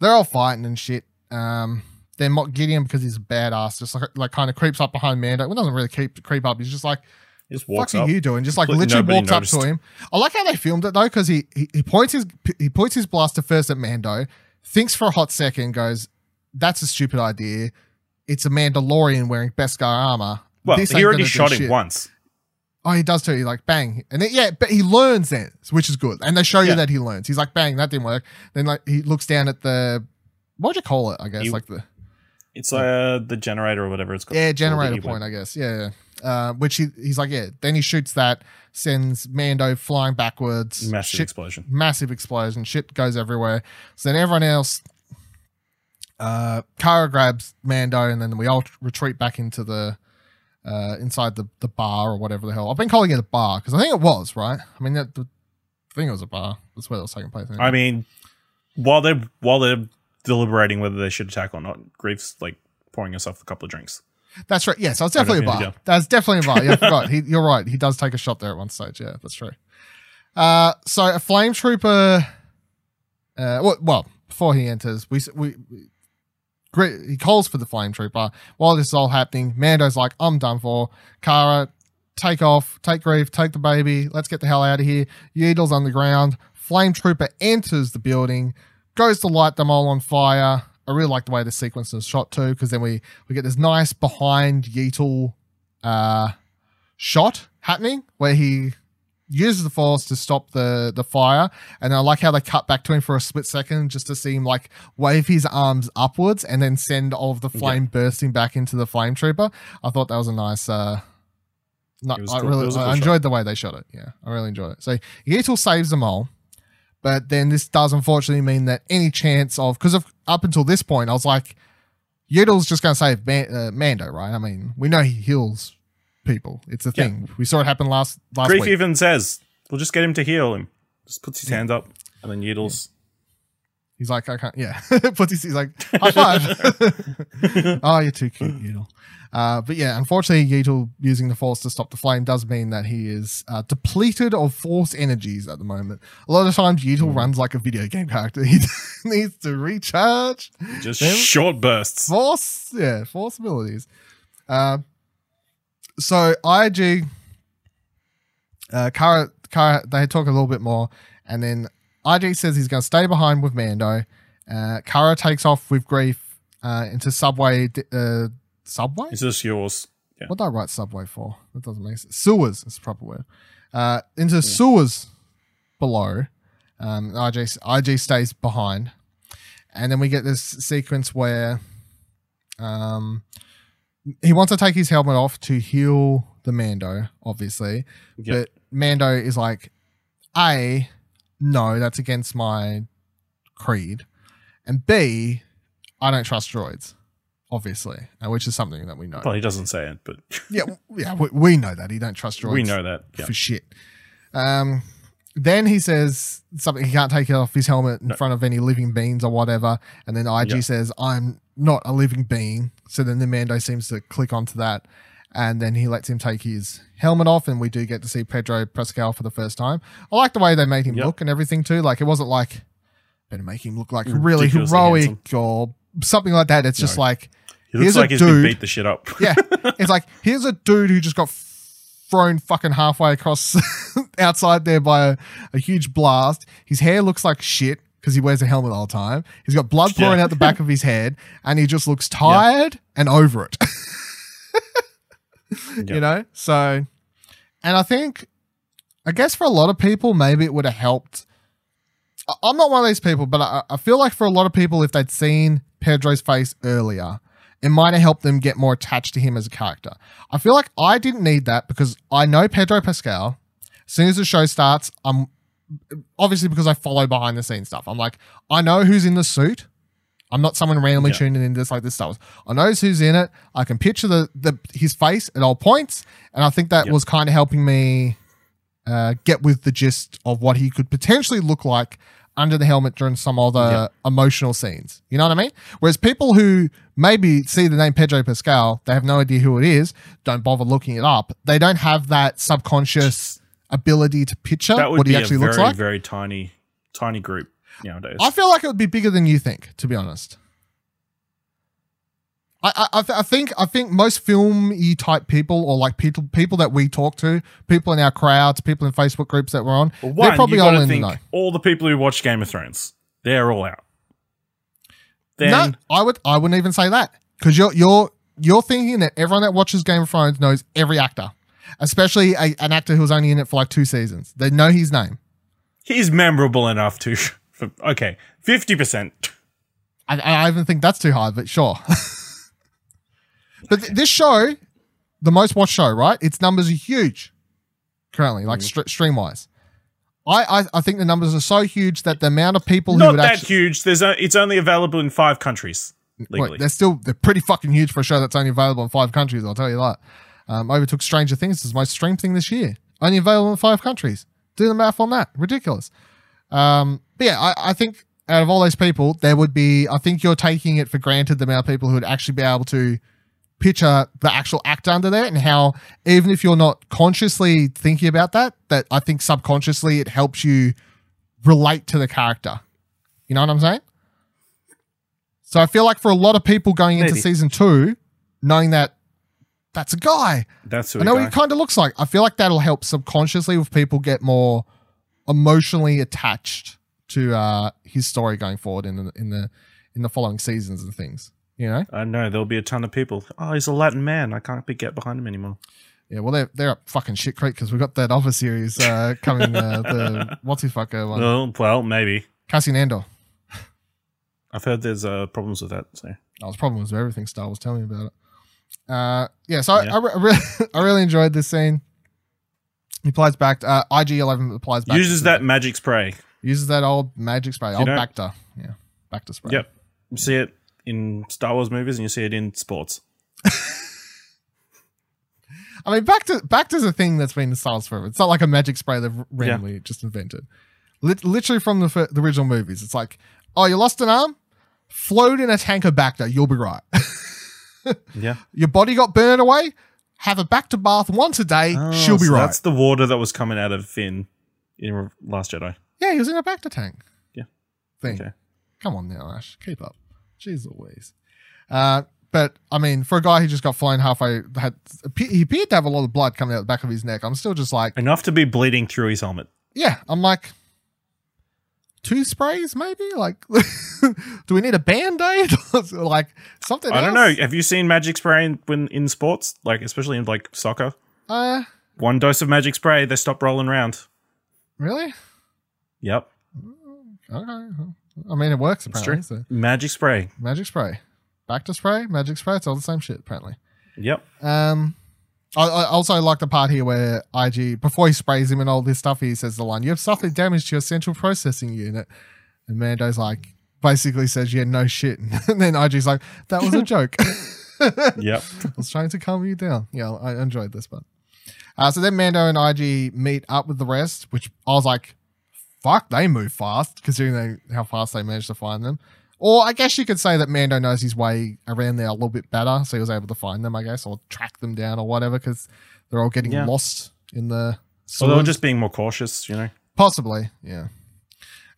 They're all fighting and shit. Um, then Moff Gideon because he's a badass, just like like kind of creeps up behind Mando. Well, doesn't really creep creep up. He's just like, He just "Fuck walks are you doing?" Just like Completely literally walks up to him. I like how they filmed it though because he, he he points his he points his blaster first at Mando, thinks for a hot second, goes, "That's a stupid idea." It's a Mandalorian wearing Beskar armor. Well, This he already shot him shit." once. Oh, he does too. He like bang, and then, yeah, but he learns then, which is good. And they show you that he learns. He's like bang, that didn't work. Then like he looks down at the what'd you call it? I guess He- like the It's uh, the generator or whatever it's called. yeah generator point. I guess yeah. yeah. Uh, which he he's like yeah. Then he shoots that, sends Mando flying backwards. Massive Shit, explosion. massive explosion. Shit goes everywhere. So then everyone else. Uh, Cara grabs Mando, and then we all retreat back into the uh, inside the, the bar or whatever the hell. I've been calling it a bar because I think it was right. I mean, that, the thing was a bar. That's where it was taking place. I mean, while they're while they're deliberating whether they should attack or not, Greef's like pouring himself a couple of drinks. that's right. Yes, I definitely a bar. yeah. That's definitely a bar. Yeah, I forgot. He, you're right. He does take a shot there at one stage. Yeah, that's true. Uh, so a flame trooper. Uh, well, well, before he enters, we we. He calls for the flame trooper. While this is all happening, Mando's like, "I'm done for." Cara, take off, take Greef, take the baby. Let's get the hell out of here. Yeedle's on the ground. Flame trooper enters the building, goes to light them all on fire. I really like the way the sequence is shot too, because then we we get this nice behind Yeetle uh, shot happening where he uses the force to stop the the fire, and I like how they cut back to him for a split second just to see him like wave his arms upwards and then send all of the flame bursting back into the flame trooper. I thought that was a nice. uh no, I cool. Really I cool shot. enjoyed the way they shot it. Yeah, I really enjoyed it. So Yeetle saves them all, but then this does unfortunately mean that any chance of because of up until this point I was like, Yeetle's just going to save Man, uh, Mando, right? I mean, we know he heals people. It's a Yeah. thing. We saw it happen last last Greef week. even says, "We'll just get him to heal him." Just puts his hands up, and then Yeedles. He's like, I can't. Yeah, puts his. He's like, high five. oh, you're too cute, Yeetle. Uh, but yeah, unfortunately, Yeetle using the Force to stop the flame does mean that he is uh, depleted of Force energies at the moment. A lot of times, Yeetle Hmm. runs like a video game character. He needs to recharge Just short bursts. Force, yeah, Force abilities. Uh, so IG, uh, Cara, Cara, they talk a little bit more, and then IG says he's going to stay behind with Mando. Uh, Cara takes off with Greef uh, into subway. Uh, subway? Is this yours? Yeah. What did I write subway for? That doesn't make sense. Sewers is the proper word. Uh, into sewers below. Um, IG, IG stays behind. And then we get this sequence where um, he wants to take his helmet off to heal the Mando, obviously. Yep. But Mando is like, A, no, that's against my creed. And B, I don't trust droids, obviously, which is something that we know. Well, he doesn't say it, but Yeah, yeah, we, we know that he don't trust droids we know that. Yeah. for shit. Um, then he says something he can't take off his helmet in front of any living beings or whatever, and then IG Yeah. says, "I'm not a living being." So then the Mando seems to click onto that, and then he lets him take his helmet off, and we do get to see Pedro Pascal for the first time. I like the way they made him Yep. look and everything too. Like it wasn't like better make him look like really heroic or something like that. It's just like He looks Here's a like he's been dude- beat the shit up. yeah, it's like here's a dude who just got thrown fucking halfway across outside there by a, a huge blast. His hair looks like shit because he wears a helmet all the time. He's got blood pouring Yeah. out the back of his head, and he just looks tired and over it. Yeah. You know, so and I think, I guess for a lot of people, maybe it would have helped. I- I'm not one of these people, but I, I feel like for a lot of people, if they'd seen Pedro's face earlier, it might have helped them get more attached to him as a character. I feel like I didn't need that because I know Pedro Pascal. As soon as the show starts, I'm obviously because I follow behind the scenes stuff. I'm like, I know who's in the suit. I'm not someone randomly Yeah. tuning in just like this stuff. I know who's in it. I can picture the, the his face at all points, and I think that Yep. was kind of helping me uh, get with the gist of what he could potentially look like under the helmet during some other Yep. emotional scenes. You know what I mean? Whereas people who maybe see the name Pedro Pascal, they have no idea who it is, don't bother looking it up. They don't have that subconscious ability to picture what he actually a looks like. very tiny, tiny group nowadays. I feel like it would be bigger than you think, to be honest. I, I, I, think I think most filmy type people or like people people that we talk to, people in our crowds, people in Facebook groups that we're on, Well, they're probably all in the think know. all the people who watch Game of Thrones, they're all out. Then no, I would I wouldn't even say that because you're you're you're thinking that everyone that watches Game of Thrones knows every actor, especially a, an actor who was only in it for like two seasons. They know his name. he's memorable enough to. For, okay, fifty percent. I, I even think that's too high, but sure. but th- this show, the most watched show, right? Its numbers are huge currently, like mm. str- stream wise. I, I I think the numbers are so huge that the amount of people who Not would that actually huge. There's a, it's only available in five countries legally. Wait, they're still they're pretty fucking huge for a show that's only available in five countries. I'll tell you that. Um, overtook Stranger Things as my most streamed thing this year. Only available in five countries. Do the math on that. Ridiculous. Um, but yeah, I, I think out of all those people, there would be. I think you're taking it for granted the amount of people who would actually be able to picture the actual actor under there and how even if you're not consciously thinking about that, that I think subconsciously it helps you relate to the character. You know what I'm saying? So I feel like for a lot of people going into season two, knowing that that's a guy, That's who I know what he kind of looks like. I feel like that'll help subconsciously with people get more emotionally attached to uh, his story going forward in the in the in the following seasons and things. You know? I know there'll be a ton of people. Oh, he's a Latin man. I can't be get behind him anymore. Yeah. Well, they're they're up fucking shit creek because we've got that other series uh, coming. Uh, the what's his fucker one? Well, well, maybe. Cassian Andor. I've heard there's uh, problems with that. So That was problems with everything Star was telling me about it. Uh, yeah, so Yeah. I, I, re- I really, I really enjoyed this scene. He applies back. To, uh, IG Eleven applies back. uses that magic spray. Uses that old magic spray, old know- Bacta. Yeah, Bacta spray. Yep. You see it in Star Wars movies, and you see it in sports. I mean, Bacta Bacta's a thing that's been in Star Wars forever. It's not like a magic spray they've randomly just invented. Lit- literally from the, fir- the original movies, it's like, oh, you lost an arm, float in a tank of Bacta, you'll be right. Yeah. Your body got burned away. Have a Bacta bath once a day. she'll be Oh, so right. That's the water that was coming out of Finn in Last Jedi. Yeah, he was in a Bacta tank. Yeah. Thing. Okay. Come on now, Ash. Keep up. Jeez Louise. Uh, but I mean, for a guy who just got flown halfway, had he appeared to have a lot of blood coming out the back of his neck. I'm still just like, Enough to be bleeding through his helmet. yeah. I'm like, two sprays, maybe? Like, do we need a band aid? like something? I don't else? know. Have you seen magic spray in, when in sports, like especially in like soccer? Uh, One dose of magic spray, they stop rolling around. really? Yep, Okay. I mean, it works apparently. So Magic spray. magic spray, Bacta spray, magic spray. It's all the same shit apparently. Yep. Um, I, I also like the part here where IG, before he sprays him and all this stuff, he says the line, "You have suffered damage to your central processing unit," and Mando's like, basically says, "Yeah, no shit," and then IG's like, "That was a joke." Yep. I was trying to calm you down. Yeah, I enjoyed this part. Uh, so then Mando and IG meet up with the rest, which I was like, fuck, they move fast, considering they, how fast they managed to find them. Or I guess you could say that Mando knows his way around there a little bit better, so he was able to find them, I guess, or track them down or whatever, because they're all getting Yeah. lost in the. So they were just being more cautious, you know. Possibly, yeah.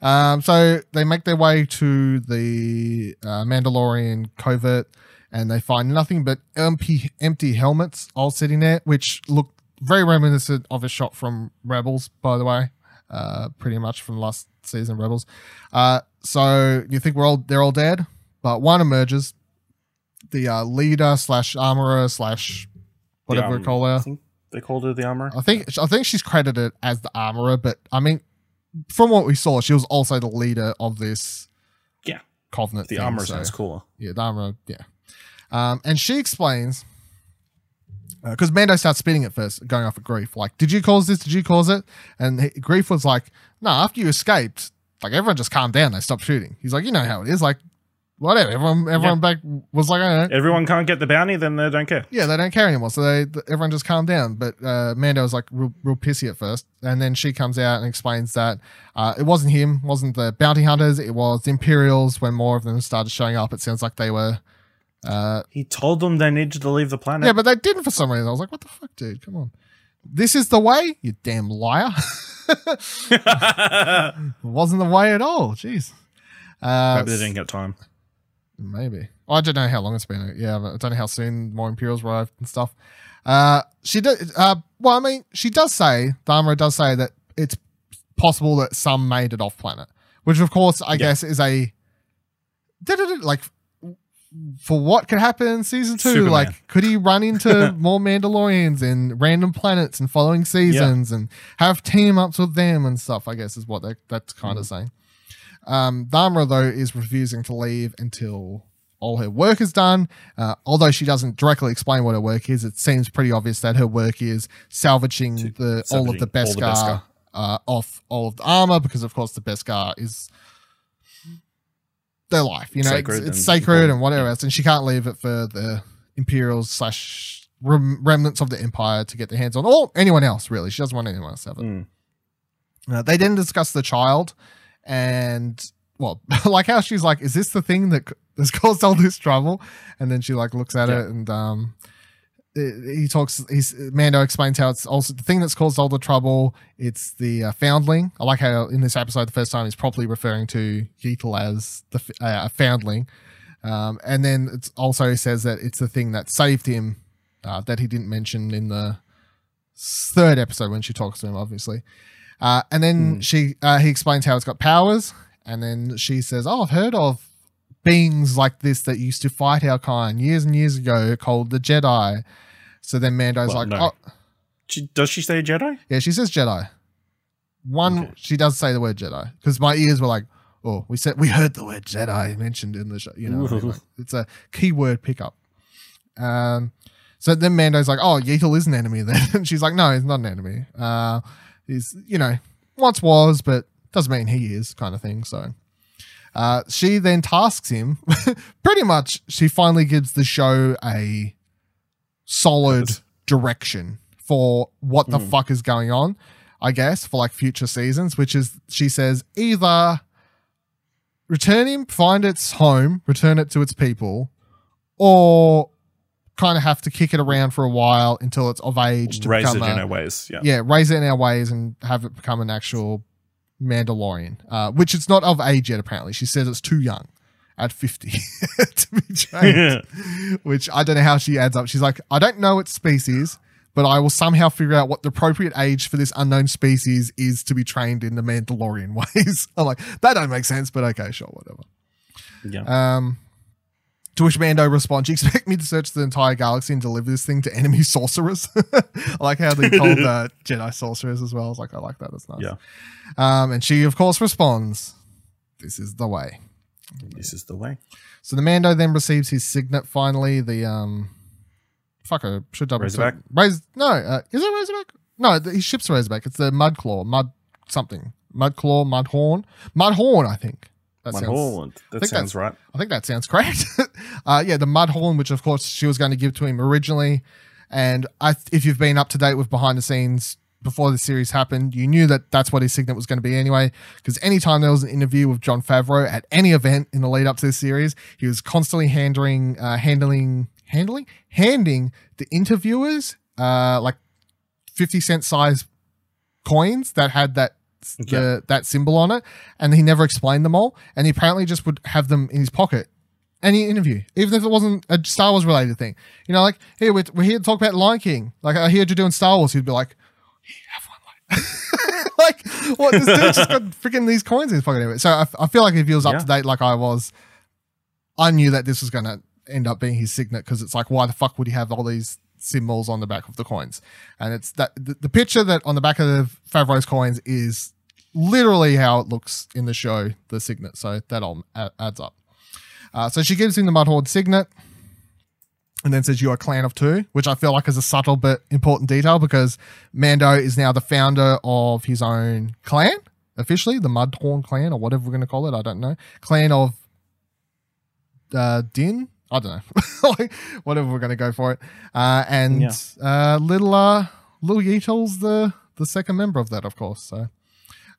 Um, so they make their way to the uh, Mandalorian covert, and they find nothing but empty, empty helmets all sitting there, which look very reminiscent of a shot from Rebels, by the way. Uh, pretty much from last season Rebels. Uh, so you think we're all they're all dead, but one emerges, the uh, leader slash armorer slash whatever The, we call her. They called her the armor. I think I think she's credited as the armorer, but I mean, from what we saw, she was also the leader of this Yeah. covenant. The thing, armor so- sounds cooler. Yeah, the armorer. Yeah, um, and she explains because Mando starts spitting at first, going off at Greef. Like, did you cause this? Did you cause it? And he, Greef was like, no. after you escaped, like everyone just calmed down. They stopped shooting. He's like, you know how it is. Like, whatever. Everyone, everyone back was like, I. Everyone can't get the bounty, then they don't care. Yeah, they don't care anymore. So they th- everyone just calmed down. But uh, Mando was like real, real pissy at first, and then she comes out and explains that uh, it wasn't him, wasn't the bounty hunters, it was the Imperials. When more of them started showing up, it sounds like they were. Uh, He told them they needed to leave the planet. yeah, but they didn't for some reason. I was like, what the fuck, dude? Come on. This is the way, you damn liar. it wasn't the way at all. Jeez. Uh, Maybe they didn't get time. Maybe. I don't know how long it's been. Yeah, I don't know how soon more Imperials arrived and stuff. Uh, she did. Uh, well, I mean, she does say armorer does say that it's possible that some made it off planet, which of course I guess is a like for what could happen in season two. Superman. Like, could he run into more Mandalorians and random planets and following seasons and have team ups with them and stuff? I guess is what they, that's kind of saying. Um, Dharma, though, is refusing to leave until all her work is done. Uh, although she doesn't directly explain what her work is, it seems pretty obvious that her work is salvaging the all of the salvaging all the Beskar Beskar. uh, off all of the armor because, of course, the Beskar is their life. You know, Sacred it's, it's and sacred important. and whatever else, and she can't leave it for the Imperials slash rem- remnants of the Empire to get their hands on, or anyone else. Really, she doesn't want anyone else to have it. Mm. Uh, they then discuss the child, and well, like how she's like, "Is this the thing that has caused all this trouble?" And then she like looks at Yeah. it, and um, he talks. He's Mando explains how it's also the thing that's caused all the trouble. It's the uh, foundling. I like how in this episode, the first time he's properly referring to Yeetle as the uh, foundling, um, and then it's also says that it's the thing that saved him uh, that he didn't mention in the third episode when she talks to him, obviously. Uh, and then she uh, he explains how it's got powers, and then she says, "Oh, I've heard of beings like this that used to fight our kind years and years ago, called the Jedi." So then Mando's Well, like, no. "Oh, She, does she say Jedi? yeah." She says Jedi. One, Okay. she does say the word Jedi because my ears were like, "Oh, we said we heard the word Jedi mentioned in the show." You know, what I mean? Ooh. Like, it's a keyword pickup. Um, so then Mando's like, "Oh, Yeetle is an enemy." Then and she's like, "No, he's not an enemy. Uh, he's you know once was, but doesn't mean he is," kind of thing. So, uh, she then tasks him. pretty much, she finally gives the show a solid direction for what the Mm. fuck is going on. I guess for like future seasons, which is she says either return him, find its home, return it to its people, or kind of have to kick it around for a while until it's of age to Raise it become in our ways. Yeah. yeah, raise it in our ways and have it become an actual Mandalorian, uh, which it's not of age yet. Apparently, she says it's too young at fifty to be trained. which I don't know how she adds up. She's like, I don't know its species, but I will somehow figure out what the appropriate age for this unknown species is to be trained in the Mandalorian ways. I'm like, that don't make sense, but okay, sure, whatever. Yeah. Um, to which Mando responds, "You expect me to search the entire galaxy and deliver this thing to enemy sorcerers?" I like how they called uh, Jedi sorcerers as well. I was like, I like that. That's nice. Yeah. Um, and she, of course, responds, "This is the way." This is the way. So the Mando then receives his signet. Finally, the um, fuck, I should double Razorback? check. Raz- no, uh, is it Razorback? No, the, he ships Razorback. It's the Mud Claw, Mud something, Mud Claw, Mud Horn, Mud Horn. I think that One sounds. That sounds right. I think that sounds correct. uh, yeah, the mud horn, which of course she was going to give to him originally. And I, if you've been up to date with behind the scenes before the series happened, you knew that that's what his signet was going to be anyway. Because anytime there was an interview with Jon Favreau at any event in the lead up to this series, he was constantly handling, uh, handling, handling, handing the interviewers uh, like fifty cent size coins that had that the, that symbol on it, and he never explained them all. And he apparently just would have them in his pocket. Any interview, even if it wasn't a Star Wars related thing, you know, like here we're, we're here to talk about Lion King. Like I heard you're doing Star Wars, he'd be like, "Here, have one." Like, like what? This dude just got freaking these coins in his pocket. Anyway. So I, I feel like if he was up Yeah. to date like I was, I knew that this was going to end up being his signet because it's like, why the fuck would he have all these symbols on the back of the coins? And it's that the, the picture that on the back of the Favreau's coins is literally how it looks in the show, the signet. So that all adds up. Uh, so she gives him the Mudhorn signet and then says, You're a clan of two, which I feel like is a subtle but important detail because Mando is now the founder of his own clan, officially, the Mudhorn clan or whatever we're going to call it. I don't know. Clan of uh, Din. I don't know. like, whatever we're going to go for it. Uh, and Yeah. uh, little uh, little Yeetal's the, the second member of that, of course. So,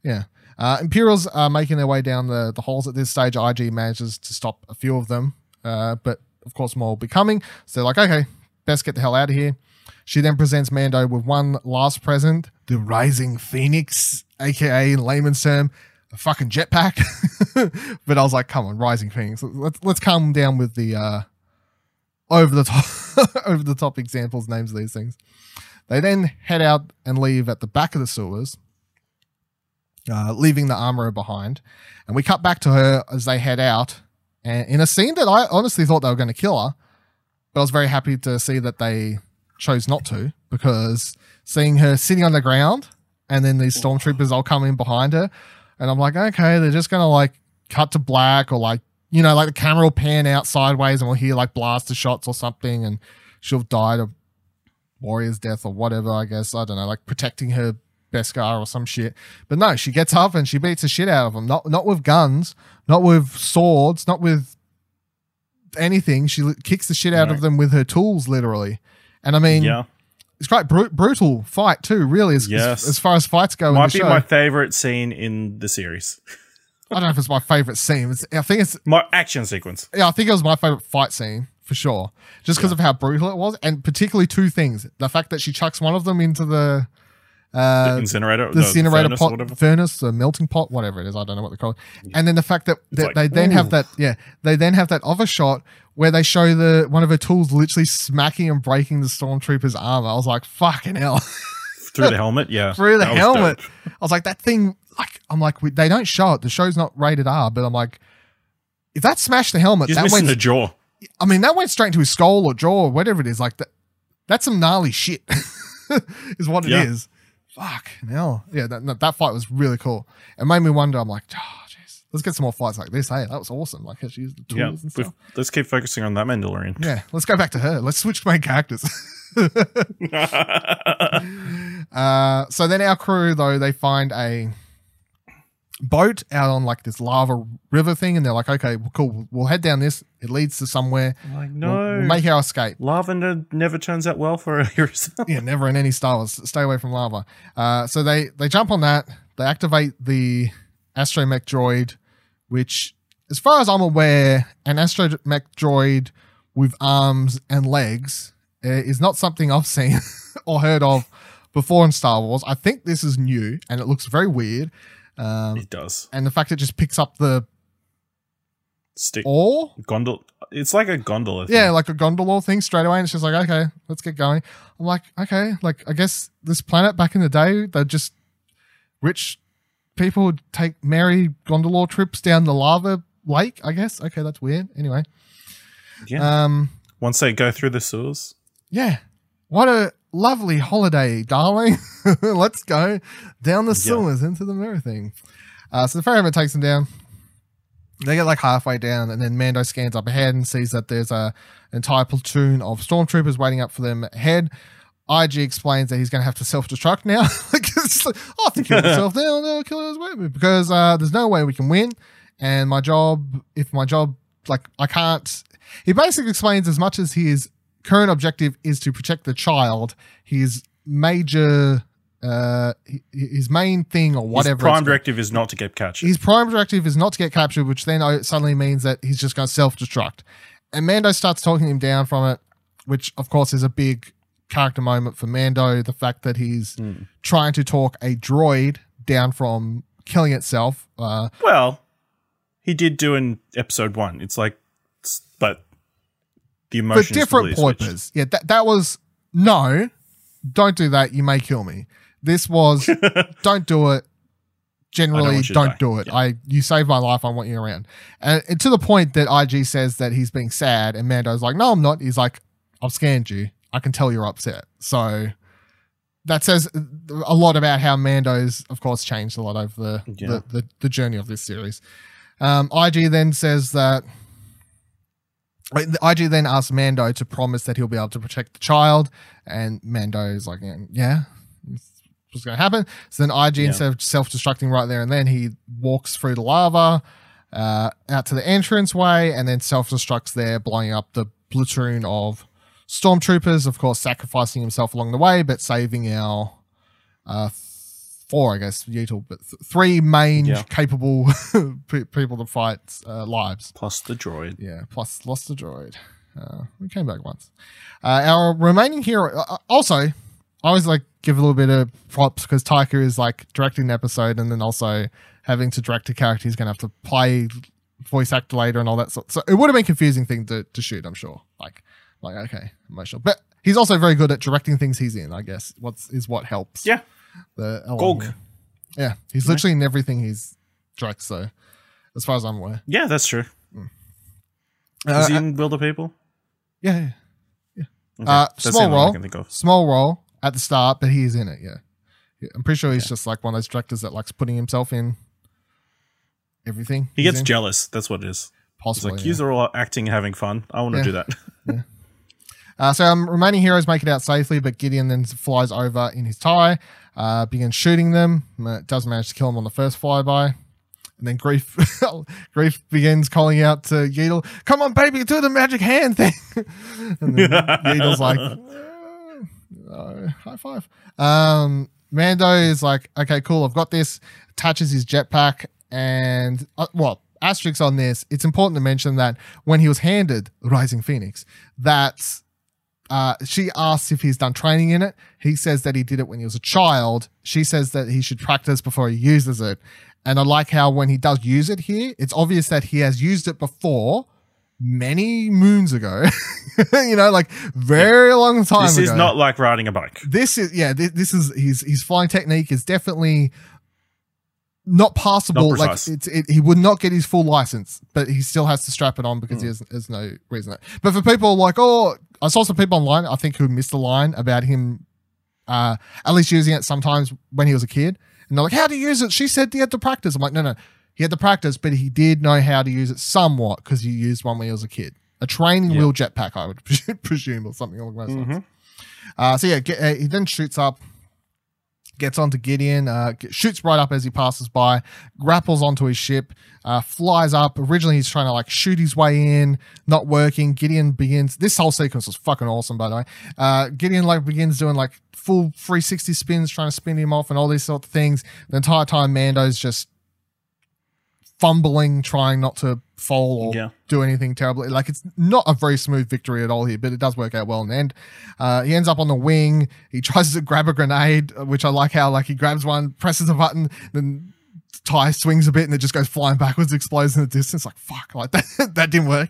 yeah. Uh, Imperials are making their way down the, the holes at this stage. IG manages to stop a few of them, uh, but of course more will be coming. So they're like, okay, best get the hell out of here. She then presents Mando with one last present, the Rising Phoenix, aka in layman's term, a fucking jetpack. but I was like, come on, Rising Phoenix. Let's let's calm down with the uh, over the top over the top examples, names of these things. They then head out and leave at the back of the sewers uh, leaving the armorer behind. And we cut back to her as they head out, and in a scene that I honestly thought they were going to kill her, but I was very happy to see that they chose not to because seeing her sitting on the ground and then these stormtroopers all come in behind her, and I'm like, okay, they're just going to like cut to black or like you know like the camera will pan out sideways and we'll hear like blaster shots or something, and she'll have died a warrior's death or whatever. I guess I don't know, like protecting her Beskar or some shit. But no, she gets up and she beats the shit out of them. Not not with guns, not with swords, not with anything. She kicks the shit out No. of them with her tools, literally. And I mean, yeah. it's quite bru- brutal fight too. Really, as, as, Yes. as far as fights go in Might be show. my favorite scene in the series. I don't know if it's my favorite scene. It's, I think it's My action sequence. yeah, I think it was my favorite fight scene for sure, just because of how brutal it was, and particularly two things: the fact that she chucks one of them into the uh, the incinerator. the incinerator furnace or pot, whatever. furnace, the melting pot, whatever it is. I don't know what they call it. And then the fact that, that like, they then have that, yeah, they then have that other shot where they show the one of her tools literally smacking and breaking the stormtrooper's armor. I was like, fucking hell, Through the helmet. Yeah. through the That helmet. I was like, that thing, like, I'm like, we, they don't show it. The show's not rated R, but I'm like, if that smashed the helmet, He's that missing went, the jaw. I mean, that went straight into his skull or jaw or whatever it is. Like that, that's some gnarly shit, is what it is. Fuck hell, yeah. That, that that fight was really cool. It made me wonder. I'm like, oh, jeez, let's get some more fights like this. Hey, that was awesome. Like she used the tools Yeah. and stuff. Let's keep focusing on that Mandalorian. Yeah, let's go back to her. Let's switch to main characters. Uh, so then our crew though they find a boat out on like this lava river thing, and they're like, okay, well, cool. We'll head down this. It leads to somewhere. like, We'll- no. we'll make our escape. Lavender never turns out well for a hero. yeah, never in any Star Wars. Stay away from lava. Uh, so they they jump on that. They activate the astromech droid, which, as far as I'm aware, an astromech droid with arms and legs uh, is not something I've seen or heard of before in Star Wars. I think this is new and it looks very weird. Um, it does. and the fact it just picks up the Stick or gondol. It's like a gondola. Thing. yeah, like a gondola thing straight away. And it's just like, okay, let's get going. I'm like, okay, like I guess this planet back in the day, they're just rich people would take merry gondola trips down the lava lake. I guess. Okay, that's weird. Anyway, yeah. um, Once they go through the sewers. yeah, what a lovely holiday, darling. let's go down the sewers into the mirror thing. Uh, so the ferryman takes them down. They get like halfway down, and then Mando scans up ahead and sees that there's a entire platoon of stormtroopers waiting up for them ahead. IG explains that he's going to have to self destruct now. like, it's like, I have to kill myself now. No, kill with me because uh, there's no way we can win. And my job, if my job, like, I can't. He basically explains as much as his current objective is to protect the child, his major, uh, his main thing or whatever. His prime directive is not to get captured. his prime directive is not to get captured, which then uh, suddenly means that he's just going to self destruct. And Mando starts talking him down from it, which of course is a big character moment for Mando. The fact that he's Hmm. trying to talk a droid down from killing itself. Uh, Well, he did do in episode one. It's like, the for emotions different completely switched. purposes. Yeah, that, that was no, don't do that. You may kill me. This was don't do it. Generally, to don't, do it. Yeah. I you saved my life. I want you around. And, and to the point that IG says that he's being sad, and Mando's like, "No, I'm not." He's like, "I've scanned you. I can tell you're upset." So that says a lot about how Mando's, of course, changed a lot over the Yeah. the, the, the journey of this series. Um, IG then says that IG then asks Mando to promise that he'll be able to protect the child, and Mando is like, "Yeah, what's going to happen." So then IG, Yeah. instead of self-destructing right there and then, he walks through the lava uh, out to the entrance way, and then self-destructs there, blowing up the platoon of stormtroopers. Of course, sacrificing himself along the way, but saving our uh, four, I guess, Yeetle, but th- three main Yeah. capable pe- people to fight uh, lives. Plus the droid. Yeah, plus lost the droid. Uh, we came back once. Uh, our remaining hero. Uh, also, I always like give a little bit of props because Taika is like directing the episode and then also having to direct a character he's going to have to play voice actor later and all that sort. So it would have been a confusing thing to, to shoot. I'm sure. Like, like okay, emotional, but he's also very good at directing things he's in. I guess what's is what helps. Yeah. The Gog. Yeah, he's literally in everything he's directs. So, as far as I'm aware, Yeah, that's true. Uh, Is he in the People? yeah, yeah. Okay. Uh, small only one I role. can think of. small role at the start, but he is in it. Yeah, Yeah, I'm pretty sure he's just like one of those directors that likes putting himself in everything. He gets in. jealous. That's what it is. Possibly. like, yeah. you are all acting having fun. I want to Yeah. do that. Uh, so um, remaining heroes make it out safely, but Gideon then flies over in his tie, uh, begins shooting them. Does manage to kill him on the first flyby. And then Greef Greef begins calling out to Yeetle, come on, baby, do the magic hand thing. and then like, "Uh, no, high five. Um, Mando is like, okay, cool, I've got this. Attaches his jetpack, and uh, well, asterisk on this. It's important to mention that when he was handed Rising Phoenix, that uh, she asks if he's done training in it. He says that he did it when he was a child. She says that he should practice before he uses it. And I like how when he does use it here, it's obvious that he has used it before many moons ago. you know, like very long time This ago. is not like riding a bike. This is yeah. This, this is his his flying technique is definitely not passable. Not like it's it, he would not get his full license, but he still has to strap it on because Hmm. he has, has no reason. But for people like oh, I saw some people online I think who missed the line about him uh at least using it sometimes when he was a kid, and they're like, how do you use it? She said he had to practice. I'm like, no, no. He had to practice, but he did know how to use it somewhat because he used one when he was a kid. A training Yeah. wheel jetpack, I would presume, or something along those lines. Mhm. Uh, so yeah, get, uh, he then shoots up, gets onto Gideon, uh, shoots right up as he passes by, grapples onto his ship, uh, flies up. Originally, he's trying to like shoot his way in, not working. Gideon begins. This whole sequence was fucking awesome, by the way. Uh, Gideon like begins doing like full 360 spins, trying to spin him off, and all these sort of things. The entire time, Mando's just fumbling, trying not to fall or Yeah. do anything terribly. Like it's not a very smooth victory at all here, but it does work out well in the end. Uh, he ends up on the wing. He tries to grab a grenade, uh, which I like how like he grabs one, presses a button, then tie swings a bit and it just goes flying backwards, explodes in the distance. Like fuck, like that that didn't work.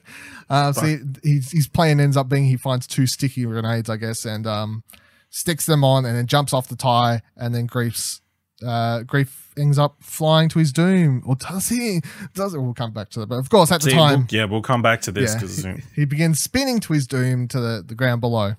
Uh, so he, he's, his plan ends up being he finds two sticky grenades, I guess, and um, sticks them on and then jumps off the tie and then griefs uh, grief ends up flying to his doom, or does he? Does it? We'll come back to that. But of course, at the time, we'll- yeah, we'll come back to this yeah, because he, he begins spinning to his doom to the, the ground below.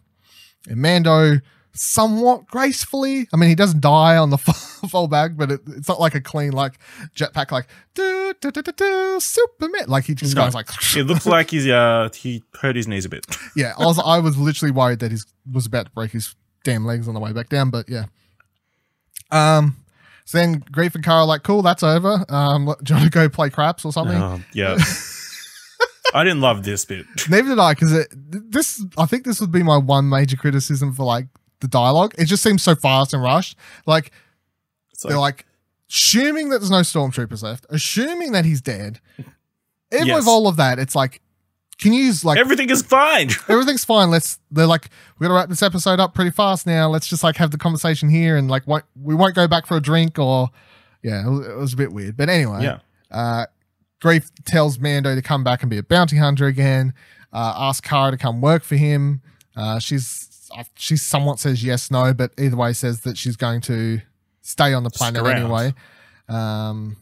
And Mando, somewhat gracefully, I mean, he doesn't die on the fall back, but it, it's not like a clean like jetpack, like do do do do do Superman. Like he just goes like, it looks like he's uh he hurt his knees a bit. yeah. I was I was literally worried that he was about to break his damn legs on the way back down, but yeah. Um. So then Greef and Cara are like, cool, that's over. Um, do you want to go play craps or something? Oh, yeah. I didn't love this bit. Neither did I, because this I think this would be my one major criticism for like the dialogue. It just seems so fast and rushed. Like It's they're like assuming that there's no stormtroopers left, assuming that he's dead. Even Yes. with all of that, it's like, can you use like everything is fine. everything's fine. Let's they're like we got to wrap this episode up pretty fast now. Let's just like have the conversation here and like won't, we won't go back for a drink or yeah, it was, it was a bit weird. But anyway, Yeah. uh, Greef tells Mando to come back and be a bounty hunter again. Uh, asks Cara to come work for him. Uh, she's uh, she somewhat says yes, no, but either way says that she's going to stay on the planet anyway. Um,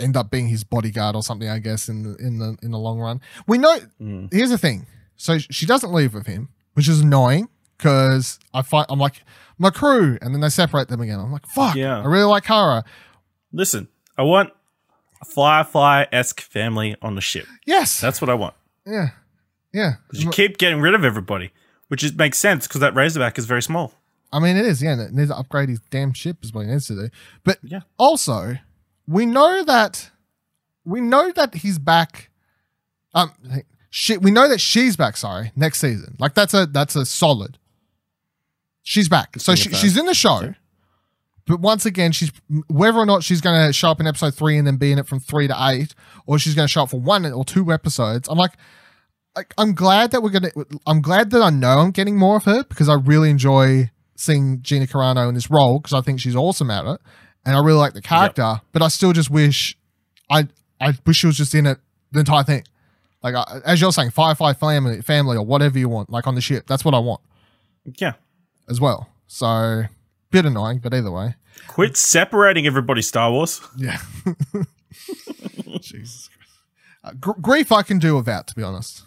end up being his bodyguard or something, I guess, in the in the in the long run. We know. Mm. Here's the thing. So she doesn't leave with him, which is annoying because I find I'm like my crew, and then they separate them again. I'm like, fuck. Yeah. I really like Cara. Listen, I want a Firefly esque family on the ship. Yes. That's what I want. yeah. Yeah. you keep getting rid of everybody, which is, makes sense because that Razorback is very small. I mean, it is. Yeah. It needs to upgrade his damn ship is what he needs to do. But Yeah. also, we know that we know that he's back. Um, shit. We know that she's back. Sorry, next season. Like that's a that's a solid. She's back. So she, she's in the show. But once again, she's whether or not she's going to show up in episode three and then be in it from three to eight, or she's going to show up for one or two episodes. I'm like, like I'm glad that we're gonna. I'm glad that I know I'm getting more of her because I really enjoy seeing Gina Carano in this role because I think she's awesome at it, and I really like the character. But I still just wish, I I wish she was just in it the entire thing. Like I, as you're saying, Firefly family, family, or whatever you want, like on the ship. That's what I want Yeah. as well. So bit annoying, but either way, Quit separating everybody, Star Wars. yeah. Jesus Christ. Uh, gr- Greef I can do without, to be honest.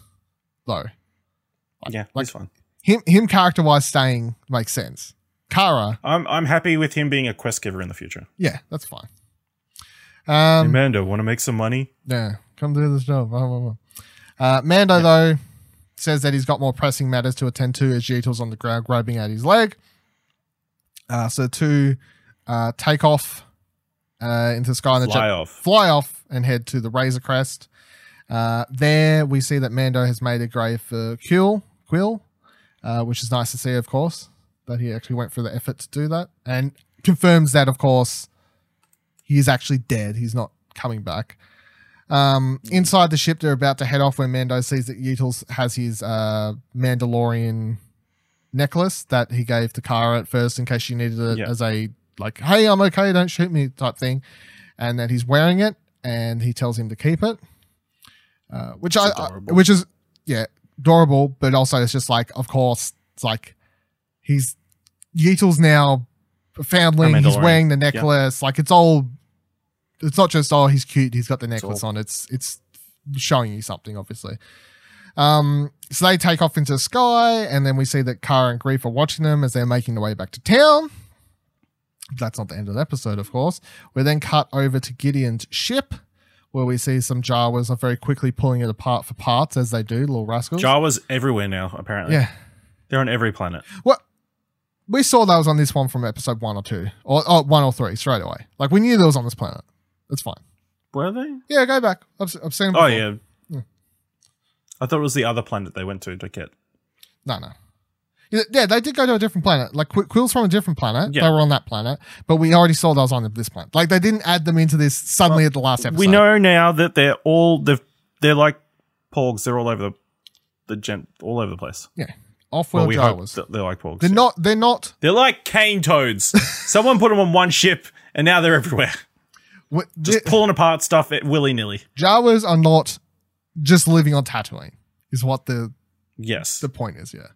Though Yeah, like- that's fine. him him character wise staying makes sense. Cara, I'm I'm happy with him being a quest giver in the future. yeah, that's fine. Hey, Um, Mando, want to make some money? yeah, come do this job. Blah, blah, blah. Uh, Mando though says that he's got more pressing matters to attend to as Jeetel's on the ground grabbing at his leg. Uh, so to uh, take off uh, into the sky in the Fly jet, off. fly off and head to the Razor Crest. Uh, there we see that Mando has made a grave for Kuiil, Kuiil, uh, which is nice to see, of course, that he actually went through the effort to do that, and confirms that, of course, he is actually dead. He's not coming back. Um, inside the ship, they're about to head off when Mando sees that Yeetles has his uh, Mandalorian necklace that he gave to Cara at first in case she needed it Yeah. as a like, "Hey, I'm okay, don't shoot me" type thing, and that he's wearing it, and he tells him to keep it, uh, which I, I, which is yeah, adorable, but also it's just like, of course, it's like he's Yeetles now a. A He's wearing the necklace. Like it's all. It's not just oh he's cute. He's got the necklace on. It's it's showing you something obviously. Um, so they take off into the sky, and then we see that Cara and Greef are watching them as they're making their way back to town. That's not the end of the episode, of course. We then cut over to Gideon's ship, where we see some Jawas are very quickly pulling it apart for parts, as they do, little rascals. Jawa's everywhere now, apparently. yeah. They're on every planet. Well, we saw that was on this one from episode one or two, or oh, one or three straight away. Like we knew that was on this planet. It's fine. Were they? Yeah, go back. I've, I've seen. Them Oh, yeah. Yeah. I thought it was the other planet they went to to get. No, no. Yeah, they did go to a different planet. Like Qu- Kuiil's from a different planet. Yeah. They were on that planet, but we already saw those on this planet. Like they didn't add them into this suddenly at the last episode. We know now that they're all they're, they're like porgs. They're all over the the gent all over the place. Yeah, off-world Well, we Jawas. they're like porgs. They're not. They're not. They're like cane toads. Someone put them on one ship and now they're everywhere, Wh- just pulling apart stuff at willy nilly. Jawas are not just living on Tatooine, is what the Yes, the point is, yeah.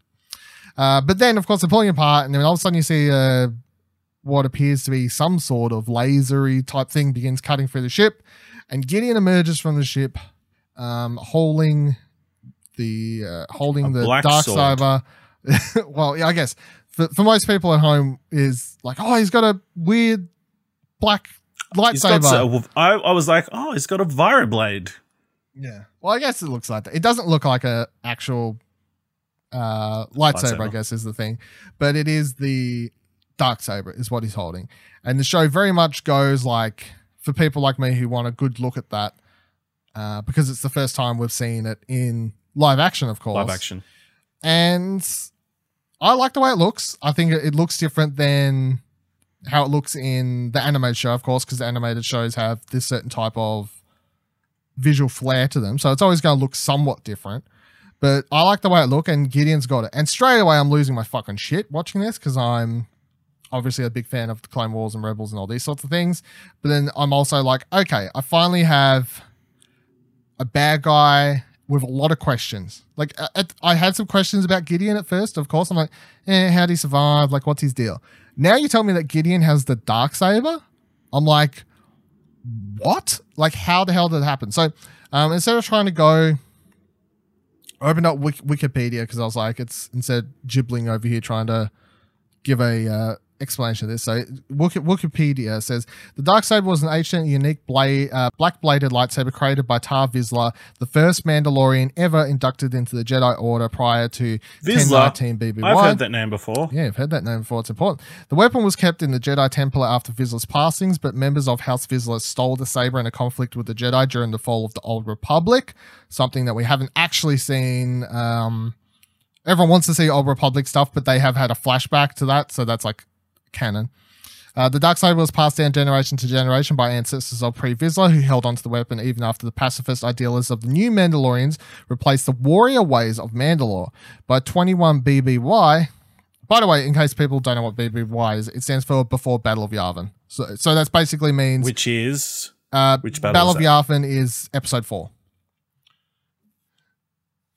Uh, but then, of course, they're pulling apart, and then all of a sudden you see uh, what appears to be some sort of lasery type thing begins cutting through the ship, and Gideon emerges from the ship, um, holding the uh, holding A the dark sword. saber. well, yeah, I guess for, for most people at home is like, oh, he's got a weird black got lightsaber. so- I, I was like, oh, he's got a vibroblade. Yeah. Well, I guess it looks like that. It doesn't look like a actual uh, lightsaber, I guess, is the thing, but it is the Darksaber is what he's holding, and the show very much goes like for people like me who want a good look at that uh, because it's the first time we've seen it in live action, of course. Live action. and I like the way it looks. I think it looks different than how it looks in the animated show, of course, because the animated shows have this certain type of visual flair to them. So it's always going to look somewhat different. But I like the way it look, and Gideon's got it. And straight away, I'm losing my fucking shit watching this because I'm obviously a big fan of the Clone Wars and Rebels and all these sorts of things. But then I'm also like, okay, I finally have a bad guy with a lot of questions. Like at, I had some questions about Gideon at first. Of course, I'm like, eh, how would he survive? Like, what's his deal? Now you tell me that Gideon has the Darksaber. I'm like, what? Like, how the hell did it happen? So um, instead of trying to go, I opened up Wik- Wikipedia because I was like, it's instead gibbling over here trying to give a uh, explanation of this. So Wikipedia says the Darksaber was an ancient, unique blade, uh, black bladed lightsaber created by Tar Vizsla, the first Mandalorian ever inducted into the Jedi Order prior to Vizsla. 1019 BBY. I've heard that name before. Yeah, I've heard that name before. It's important. The weapon was kept in the Jedi Temple after Vizsla's passings, but members of House Vizsla stole the saber in a conflict with the Jedi during the fall of the Old Republic, something that we haven't actually seen. Um, everyone wants to see Old Republic stuff, but they have had a flashback to that, so that's like canon. Uh, the Darksaber was passed down generation to generation by ancestors of Pre Vizsla, who held onto the weapon even after the pacifist idealists of the new Mandalorians replaced the warrior ways of Mandalore. By 21 BBY, by the way, in case people don't know what BBY is, it stands for Before Battle of Yavin. So, so that's basically means Which is uh, which battle Battle is of Yavin is episode four.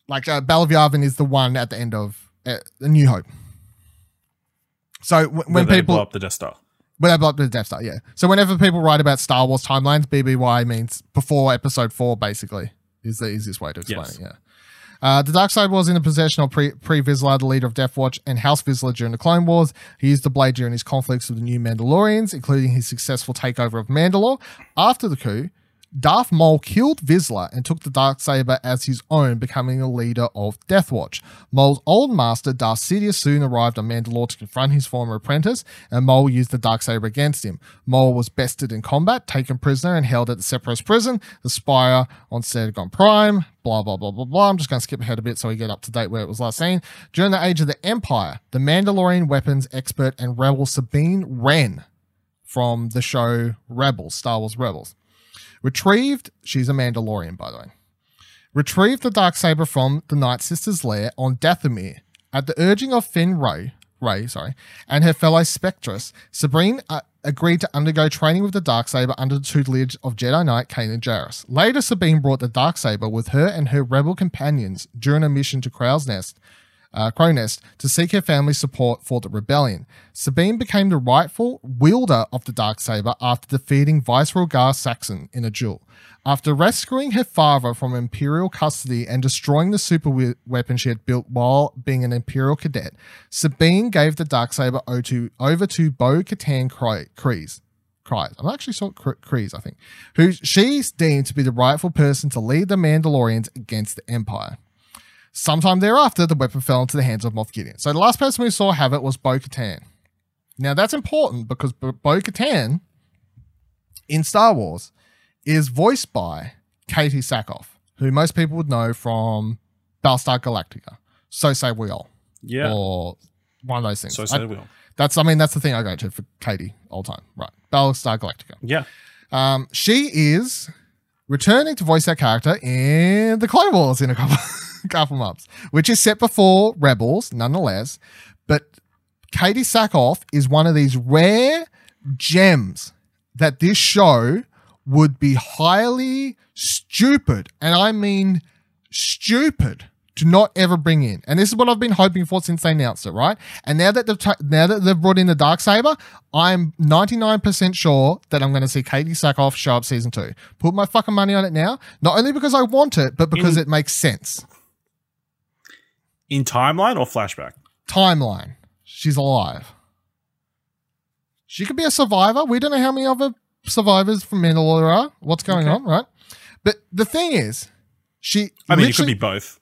Like uh, Battle of Yavin is the one at the end of uh, New Hope. So w- when when they people blow up the Death Star. when they blow up the Death Star, yeah. So whenever people write about Star Wars timelines, BBY means before Episode Four. Basically, is the easiest way to explain Yes. it. Yeah. Uh, the dark side was in the possession of Pre Pre Vizsla, the leader of Death Watch, and House Vizsla during the Clone Wars. He used the blade during his conflicts with the new Mandalorians, including his successful takeover of Mandalore. After the coup, Darth Maul killed Vizsla and took the Darksaber as his own, becoming the leader of Death Watch. Maul's old master, Darth Sidious, soon arrived on Mandalore to confront his former apprentice, and Maul used the Darksaber against him. Maul was bested in combat, taken prisoner, and held at the Separatist prison, the Spire on Sergon Prime. Blah blah blah blah blah. I'm just going to skip ahead a bit so we get up to date where it was last seen. During the Age of the Empire, the Mandalorian weapons expert and rebel Sabine Wren from the show Rebels, Star Wars Rebels. Retrieved, she's a Mandalorian, by the way. Retrieved the Darksaber from the Night Sisters' lair on Dathomir. At the urging of Finn Ray, Ray, sorry, and her fellow Spectres, Sabine uh, agreed to undergo training with the Darksaber under the tutelage of Jedi Knight Kanan Jarrus. Later, Sabine brought the Darksaber with her and her rebel companions during a mission to Crow's Nest uh, Krownest to seek her family's support for the rebellion. Sabine became the rightful wielder of the Darksaber after defeating Viceroy Gar Saxon in a duel. After rescuing her father from Imperial custody and destroying the super we- weapon she had built while being an Imperial cadet, Sabine gave the Darksaber o- to- over to Bo Katan Kryze. Kryze. I'm actually saw Kryze, I think, who she's deemed to be the rightful person to lead the Mandalorians against the Empire. Sometime thereafter, the weapon fell into the hands of Moff Gideon. So the last person we saw have it was Bo Katan. Now that's important because Bo Katan in Star Wars is voiced by Katie Sackhoff, who most people would know from Battlestar Galactica. So say we all, Yeah. or one of those things. so I- say we will. that's, I mean, that's the thing I go to for Katie all time, right? Battlestar Galactica. Yeah. Um, she is returning to voice that character in the Clone Wars in a couple, couple months, which is set before Rebels, nonetheless. But Katie Sackhoff is one of these rare gems that this show would be highly stupid, and I mean stupid, to not ever bring in. And this is what I've been hoping for since they announced it, right? And now that they've ta- now that they've brought in the Darksaber, I'm 99% sure that I'm going to see Katie Sackhoff show up season two. Put my fucking money on it now, not only because I want it, but because In- it makes sense. In timeline or flashback? Timeline. She's alive. She could be a survivor. We don't know how many other survivors from Mandalore are. What's going Okay. on, right? But the thing is, she. I mean, it could be both.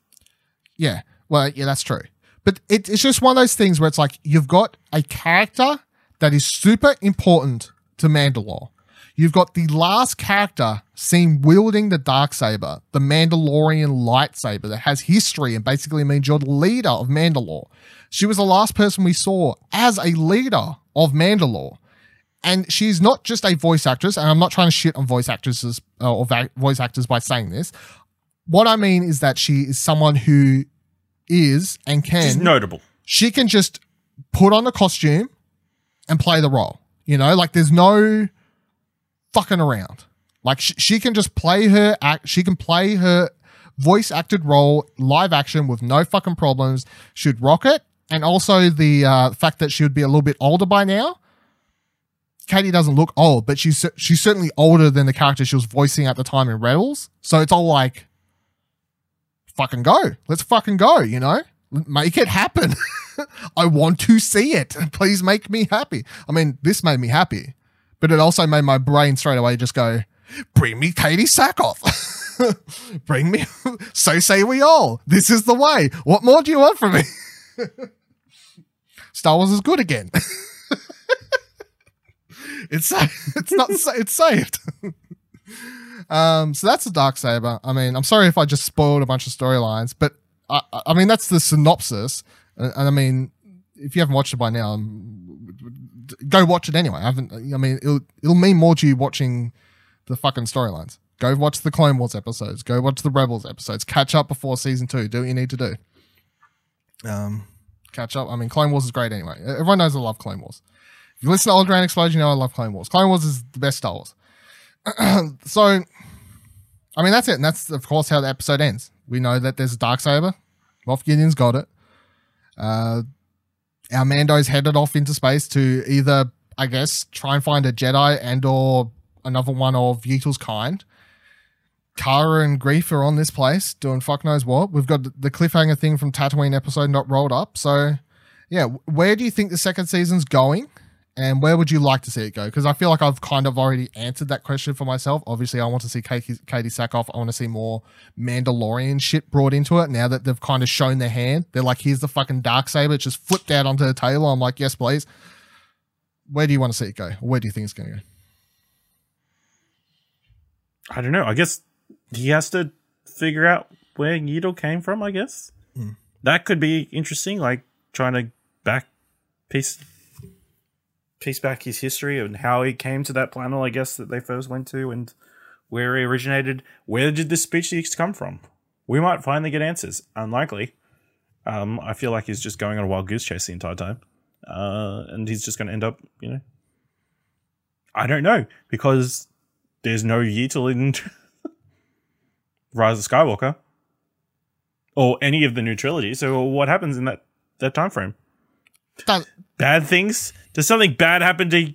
Yeah. Well, yeah, that's true. But it, it's just one of those things where it's like you've got a character that is super important to Mandalore. You've got the last character seen wielding the Darksaber, the Mandalorian lightsaber that has history and basically means you're the leader of Mandalore. She was the last person we saw as a leader of Mandalore. And she's not just a voice actress, and I'm not trying to shit on voice actresses uh, or voice actors by saying this. What I mean is that she is someone who is and She's can notable. she can just put on a costume and play the role. You know, like there's no fucking around. Like she, she can just play her act. She can play her voice acted role live action with no fucking problems. Should rock it. And also the uh, fact that she would be a little bit older by now. Katie doesn't look old, but she's she's certainly older than the character she was voicing at the time in Rebels. So it's all like, fucking go. Let's fucking go. You know, make it happen. I want to see it. Please make me happy. I mean, this made me happy, but it also made my brain straight away just go, bring me Katie Sackhoff. bring me. so say we all. This is the way. What more do you want from me? Star Wars is good again. it's it's not it's saved. um, so that's the Darksaber. I mean, I'm sorry if I just spoiled a bunch of storylines, but I, I- mean that's the synopsis. And, and I mean, if you haven't watched it by now, go watch it anyway. I haven't. I mean, it'll it'll mean more to you watching the fucking storylines. Go watch the Clone Wars episodes. Go watch the Rebels episodes. Catch up before season two. Do what you need to do. Um, catch up. I mean, Clone Wars is great anyway. Everyone knows I love Clone Wars. If you listen to Old Grand Explosion, you know I love Clone Wars. Clone Wars is the best Star Wars. so, I mean, that's it. And that's, of course, how the episode ends. We know that there's a Darksaber. Moff Gideon's got it. Uh, our Mando's headed off into space to either, I guess, try and find a Jedi and or another one of Yeetal's kind. Cara and Greef are on this place doing fuck knows what. We've got the cliffhanger thing from Tatooine episode not rolled up. So, yeah, where do you think the second season's going? And where would you like to see it go? Because I feel like I've kind of already answered that question for myself. Obviously, I want to see Katie, Katie Sackhoff. I want to see more Mandalorian shit brought into it. Now that they've kind of shown their hand, they're like, "Here's the fucking Darksaber." It's just flipped out onto the table. I'm like, "Yes, please." Where do you want to see it go? Where do you think it's going to go? I don't know. I guess he has to figure out where Yeetle came from. I guess Hmm. that could be interesting. Like trying to back piece piece back his history and how he came to that planet. I guess that they first went to and where he originated. Where did this species come from? We might finally get answers. Unlikely. Um, I feel like he's just going on a wild goose chase the entire time, uh, and he's just going to end up, you know. I don't know because there's no Yeetle in Rise of Skywalker or any of the new trilogy. So what happens in that that time frame? That- Bad things? Does something bad happen to,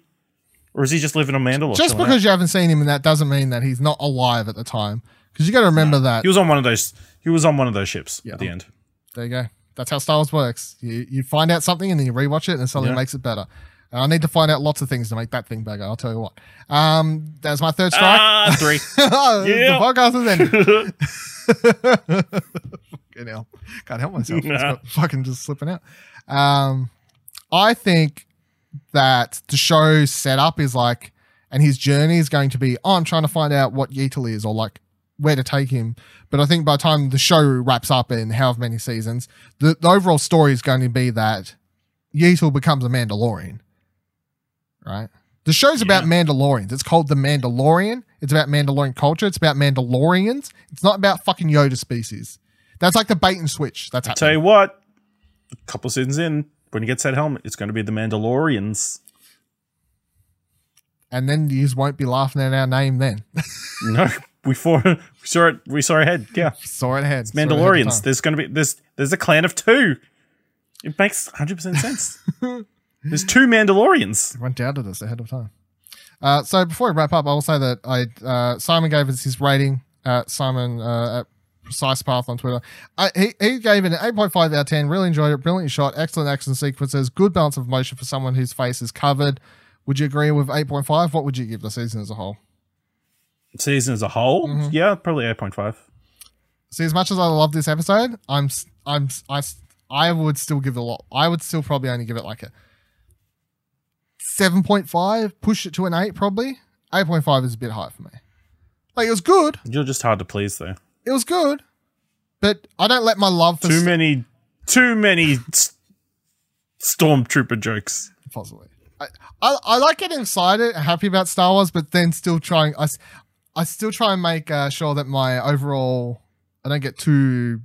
or is he just living on Mandalore? just because you haven't seen him and that doesn't mean that he's not alive at the time. Because you got to remember out? that. he was on one of those. He was on one of those ships Yeah. at the end. There you go. That's how Star Wars works. You you find out something and then you rewatch it and something Yeah. makes it better. And I need to find out lots of things to make that thing better. I'll tell you what. Um, that's my third strike. Ah, three. Yeah. the podcast is ended. Fucking hell. Can't help myself. It's got fucking just slipping out. Um, I think that the show's setup is like, and his journey is going to be, oh, I'm trying to find out what Yeetle is or like where to take him. But I think by the time the show wraps up in however many seasons, the, the overall story is going to be that Yeetle becomes a Mandalorian. Right? The show's about Mandalorians. It's called The Mandalorian. It's about Mandalorian culture. It's about Mandalorians. It's not about fucking Yoda species. That's like the bait and switch. That's i Tell you what, a couple seasons in, when he gets that helmet, it's going to be the Mandalorians. and then you won't be laughing at our name then. No, we, for, we saw it. We saw ahead. Yeah, Saw it ahead. It of Mandalorians. There's going to be there's there's a clan of two. It makes 100 percent sense. there's two Mandalorians. Everyone doubted us ahead of time. Uh, so before we wrap up, I will say that I uh, Simon gave us his rating. Uh, Simon uh, at Precise Path on Twitter. I, he, he gave it an 8.5 out of 10. Really enjoyed it. Brilliant shot. Excellent action sequences. Good balance of motion for someone whose face is covered. Would you agree with 8.5? What would you give the season as a whole? Season as a whole, Mm-hmm. yeah, probably 8.5. See, as much as I love this episode, I'm I'm I I would still give it a lot. I would still probably only give it like a 7.5. Push it to an 8 probably. 8.5 is a bit high for me. Like it was good. You're just hard to please though. It was good, but I don't let my love for Too s- many, too many s- stormtrooper jokes. possibly. I, I I like getting excited, happy about Star Wars, but then still trying. I, I still try and make uh, sure that my overall I don't get too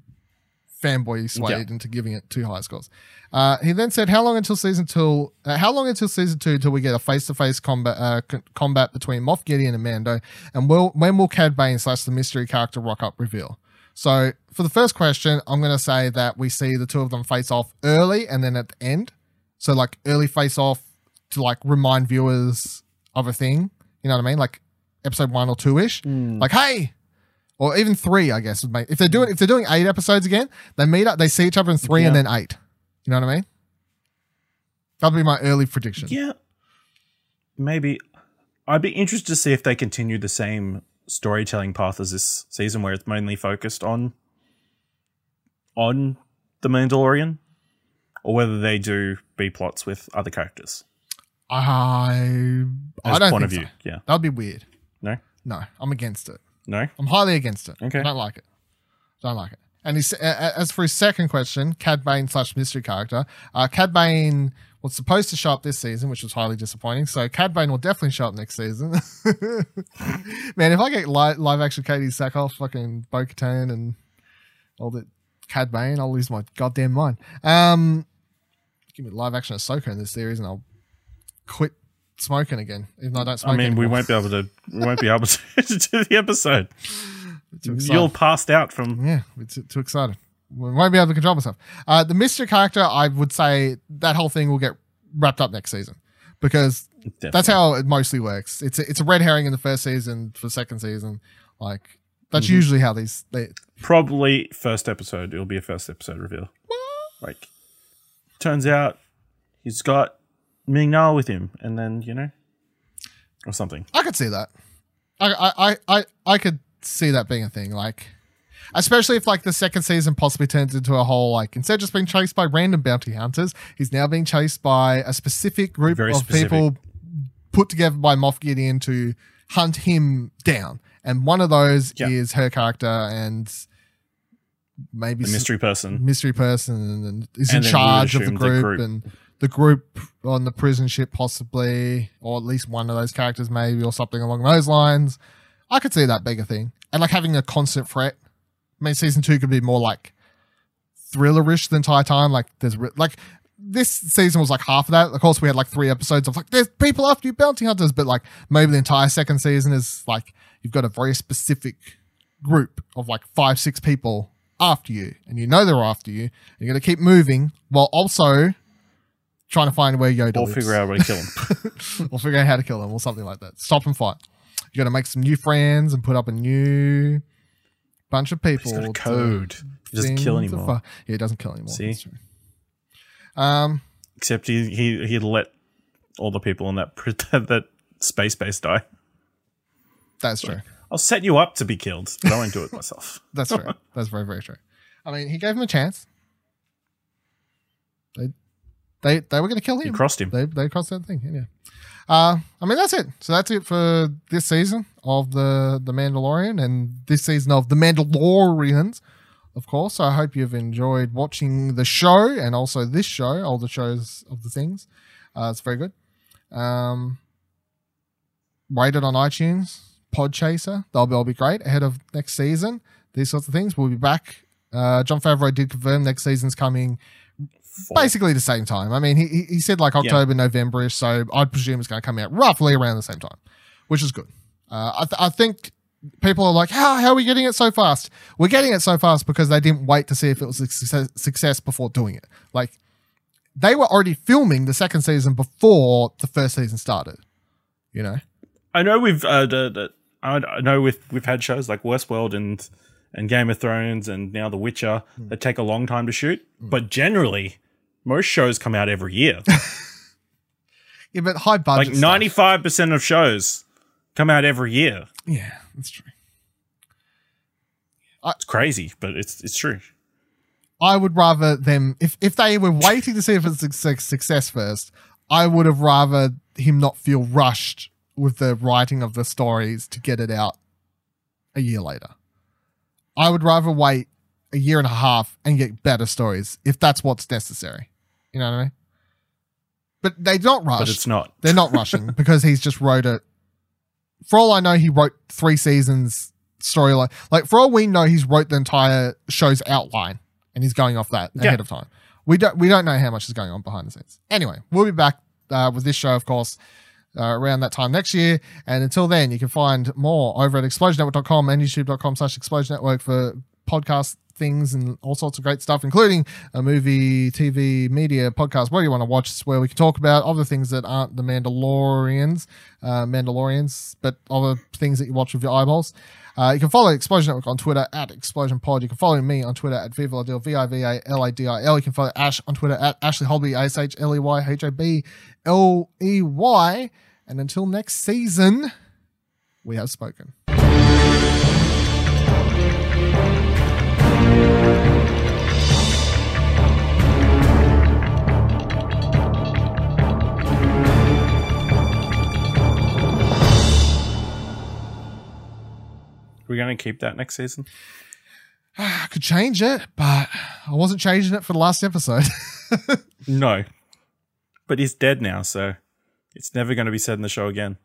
fanboy swayed Yeah. into giving it too high scores. Uh, he then said, "How long until season two? Uh, how long until season two till we get a face-to-face combat uh, c- combat between Moff Gideon and Mando? And will when will Cad Bane slash the mystery character rock up reveal?" So for the first question, I'm going to say that we see the two of them face off early and then at the end. So like early face off to like remind viewers of a thing. You know what I mean? Like episode one or two ish. Like hey, or even three, I guess. If they're doing if they're doing eight episodes again, they meet up, they see each other in three and then eight. You know what I mean? That'll be my early prediction. Yeah, maybe. I'd be interested to see if they continue the same storytelling path as this season, where it's mainly focused on on the Mandalorian, or whether they do B plots with other characters I I as don't point think of view. so. Yeah, That'd be weird. no, No, I'm against it. no. I'm highly against it. Okay. I don't like it. Don't like it. And uh, as for his second question, Cad Bane slash mystery character, uh, Cad Bane was supposed to show up this season, which was highly disappointing. So Cad Bane will definitely show up next season. Man, if I get li- live action Katie Sackhoff, fucking Bo Katan, and all that Cad Bane, I'll lose my goddamn mind. Um, give me live action Ahsoka in this series, and I'll quit smoking again, even though I don't smoke I mean, we won't be able to. We won't be able to, to do the episode. You'll passed out from. Yeah, too, excited. We won't be able to control myself. Uh, the mystery character, I would say that whole thing will get wrapped up next season because that's how it mostly works. It's a, it's a red herring in the first season for second season. Like that's usually how these. They, probably first episode. It'll be a first episode reveal. Like, turns out he's got Ming Na with him, and then you know, or something. I could see that. I, I I I I could see that being a thing. Like. Especially if like the second season possibly turns into a whole like instead of just being chased by random bounty hunters, he's now being chased by a specific group Very of specific. people put together by Moff Gideon to hunt him down. And one of those Yeah. is her character and maybe The mystery person. mystery person and is And in charge of the assume the group, group. and the group on the prison ship possibly, or at least one of those characters maybe, or something along those lines. I could see that bigger thing. And like having a constant threat. I mean, season two could be more like thrillerish the entire time. Like there's like this season was like half of that. Of course, we had like three episodes of like there's people after you, bounty hunters, but like maybe the entire second season is like you've got a very specific group of like five, six people after you, and you know they're after you. And you're gonna keep moving while also trying to find where Yoda Or lives. figure out where to kill him. or figure out how to kill them or something like that. Stop and fight. You got to make some new friends and put up a new bunch of people. He's got a code. He doesn't kill anymore. fi- yeah, he doesn't kill anymore. See? Um, Except he he he'd let all the people in that that, that space base die. that's true. I'll set you up to be killed, but I won't do it myself. That's true. That's very, very true. I mean, he gave him a chance. They, they, they were going to kill him. He crossed him. They, they crossed that thing. Yeah. Uh, I mean, that's it. So that's it for this season of the the Mandalorian and this season of the Mandalorians. Of course, I hope you've enjoyed watching the show and also this show, all the shows of the things. Uh, it's very good. Um, rated on iTunes, Podchaser. They'll be, all be great ahead of next season. These sorts of things. We'll be back. Uh, Jon Favreau did confirm next season's coming fall. basically the same time. I mean, he he- said like October, November-ish, so I'd presume it's going to come out roughly around the same time, which is good. Uh, I, th- I think people are like, how, how are we getting it so fast? We're getting it so fast because they didn't wait to see if it was a success, success before doing it. Like, they were already filming the second season before the first season started, you know? I know we've uh, the, the, I know we've we've had shows like Westworld and and Game of Thrones and now The Witcher Hmm. that take a long time to shoot, but generally most shows come out every year. Yeah, but high budget. like ninety five percent of shows come out every year. Yeah, that's true. It's crazy, but it's it's true. I would rather them if if they were waiting to see if it's a success first. I would have rather him not feel rushed with the writing of the stories to get it out a year later. I would rather wait a year and a half and get better stories if that's what's necessary. You know what I mean? But they don't But rush. it's not. They're not rushing because he's just wrote it. For all I know, he wrote three seasons storyline. Like for all we know, he's wrote the entire show's outline and he's going off that Yeah. ahead of time. We don't we don't know how much is going on behind the scenes. Anyway, we'll be back uh, with this show, of course, uh, around that time next year. And until then, you can find more over at explosionnetwork.com and youtube.com slash explosion network for podcast things and all sorts of great stuff, including a movie, TV, media, podcast, whatever you want to watch, where we can talk about other things that aren't the Mandalorians, uh, Mandalorians, but other things that you watch with your eyeballs. Uh, you can follow Explosion Network on Twitter at Explosion Pod. You can follow me on Twitter at Viva Ladil, V I V A L A D I L. You can follow Ash on Twitter at Ashley Hobley, A S H L E Y H O B L E Y. And until next season, we have spoken. We're going to keep that next season. I could change it, but I wasn't changing it for the last episode. No, but he's dead now, so it's never going to be said in the show again.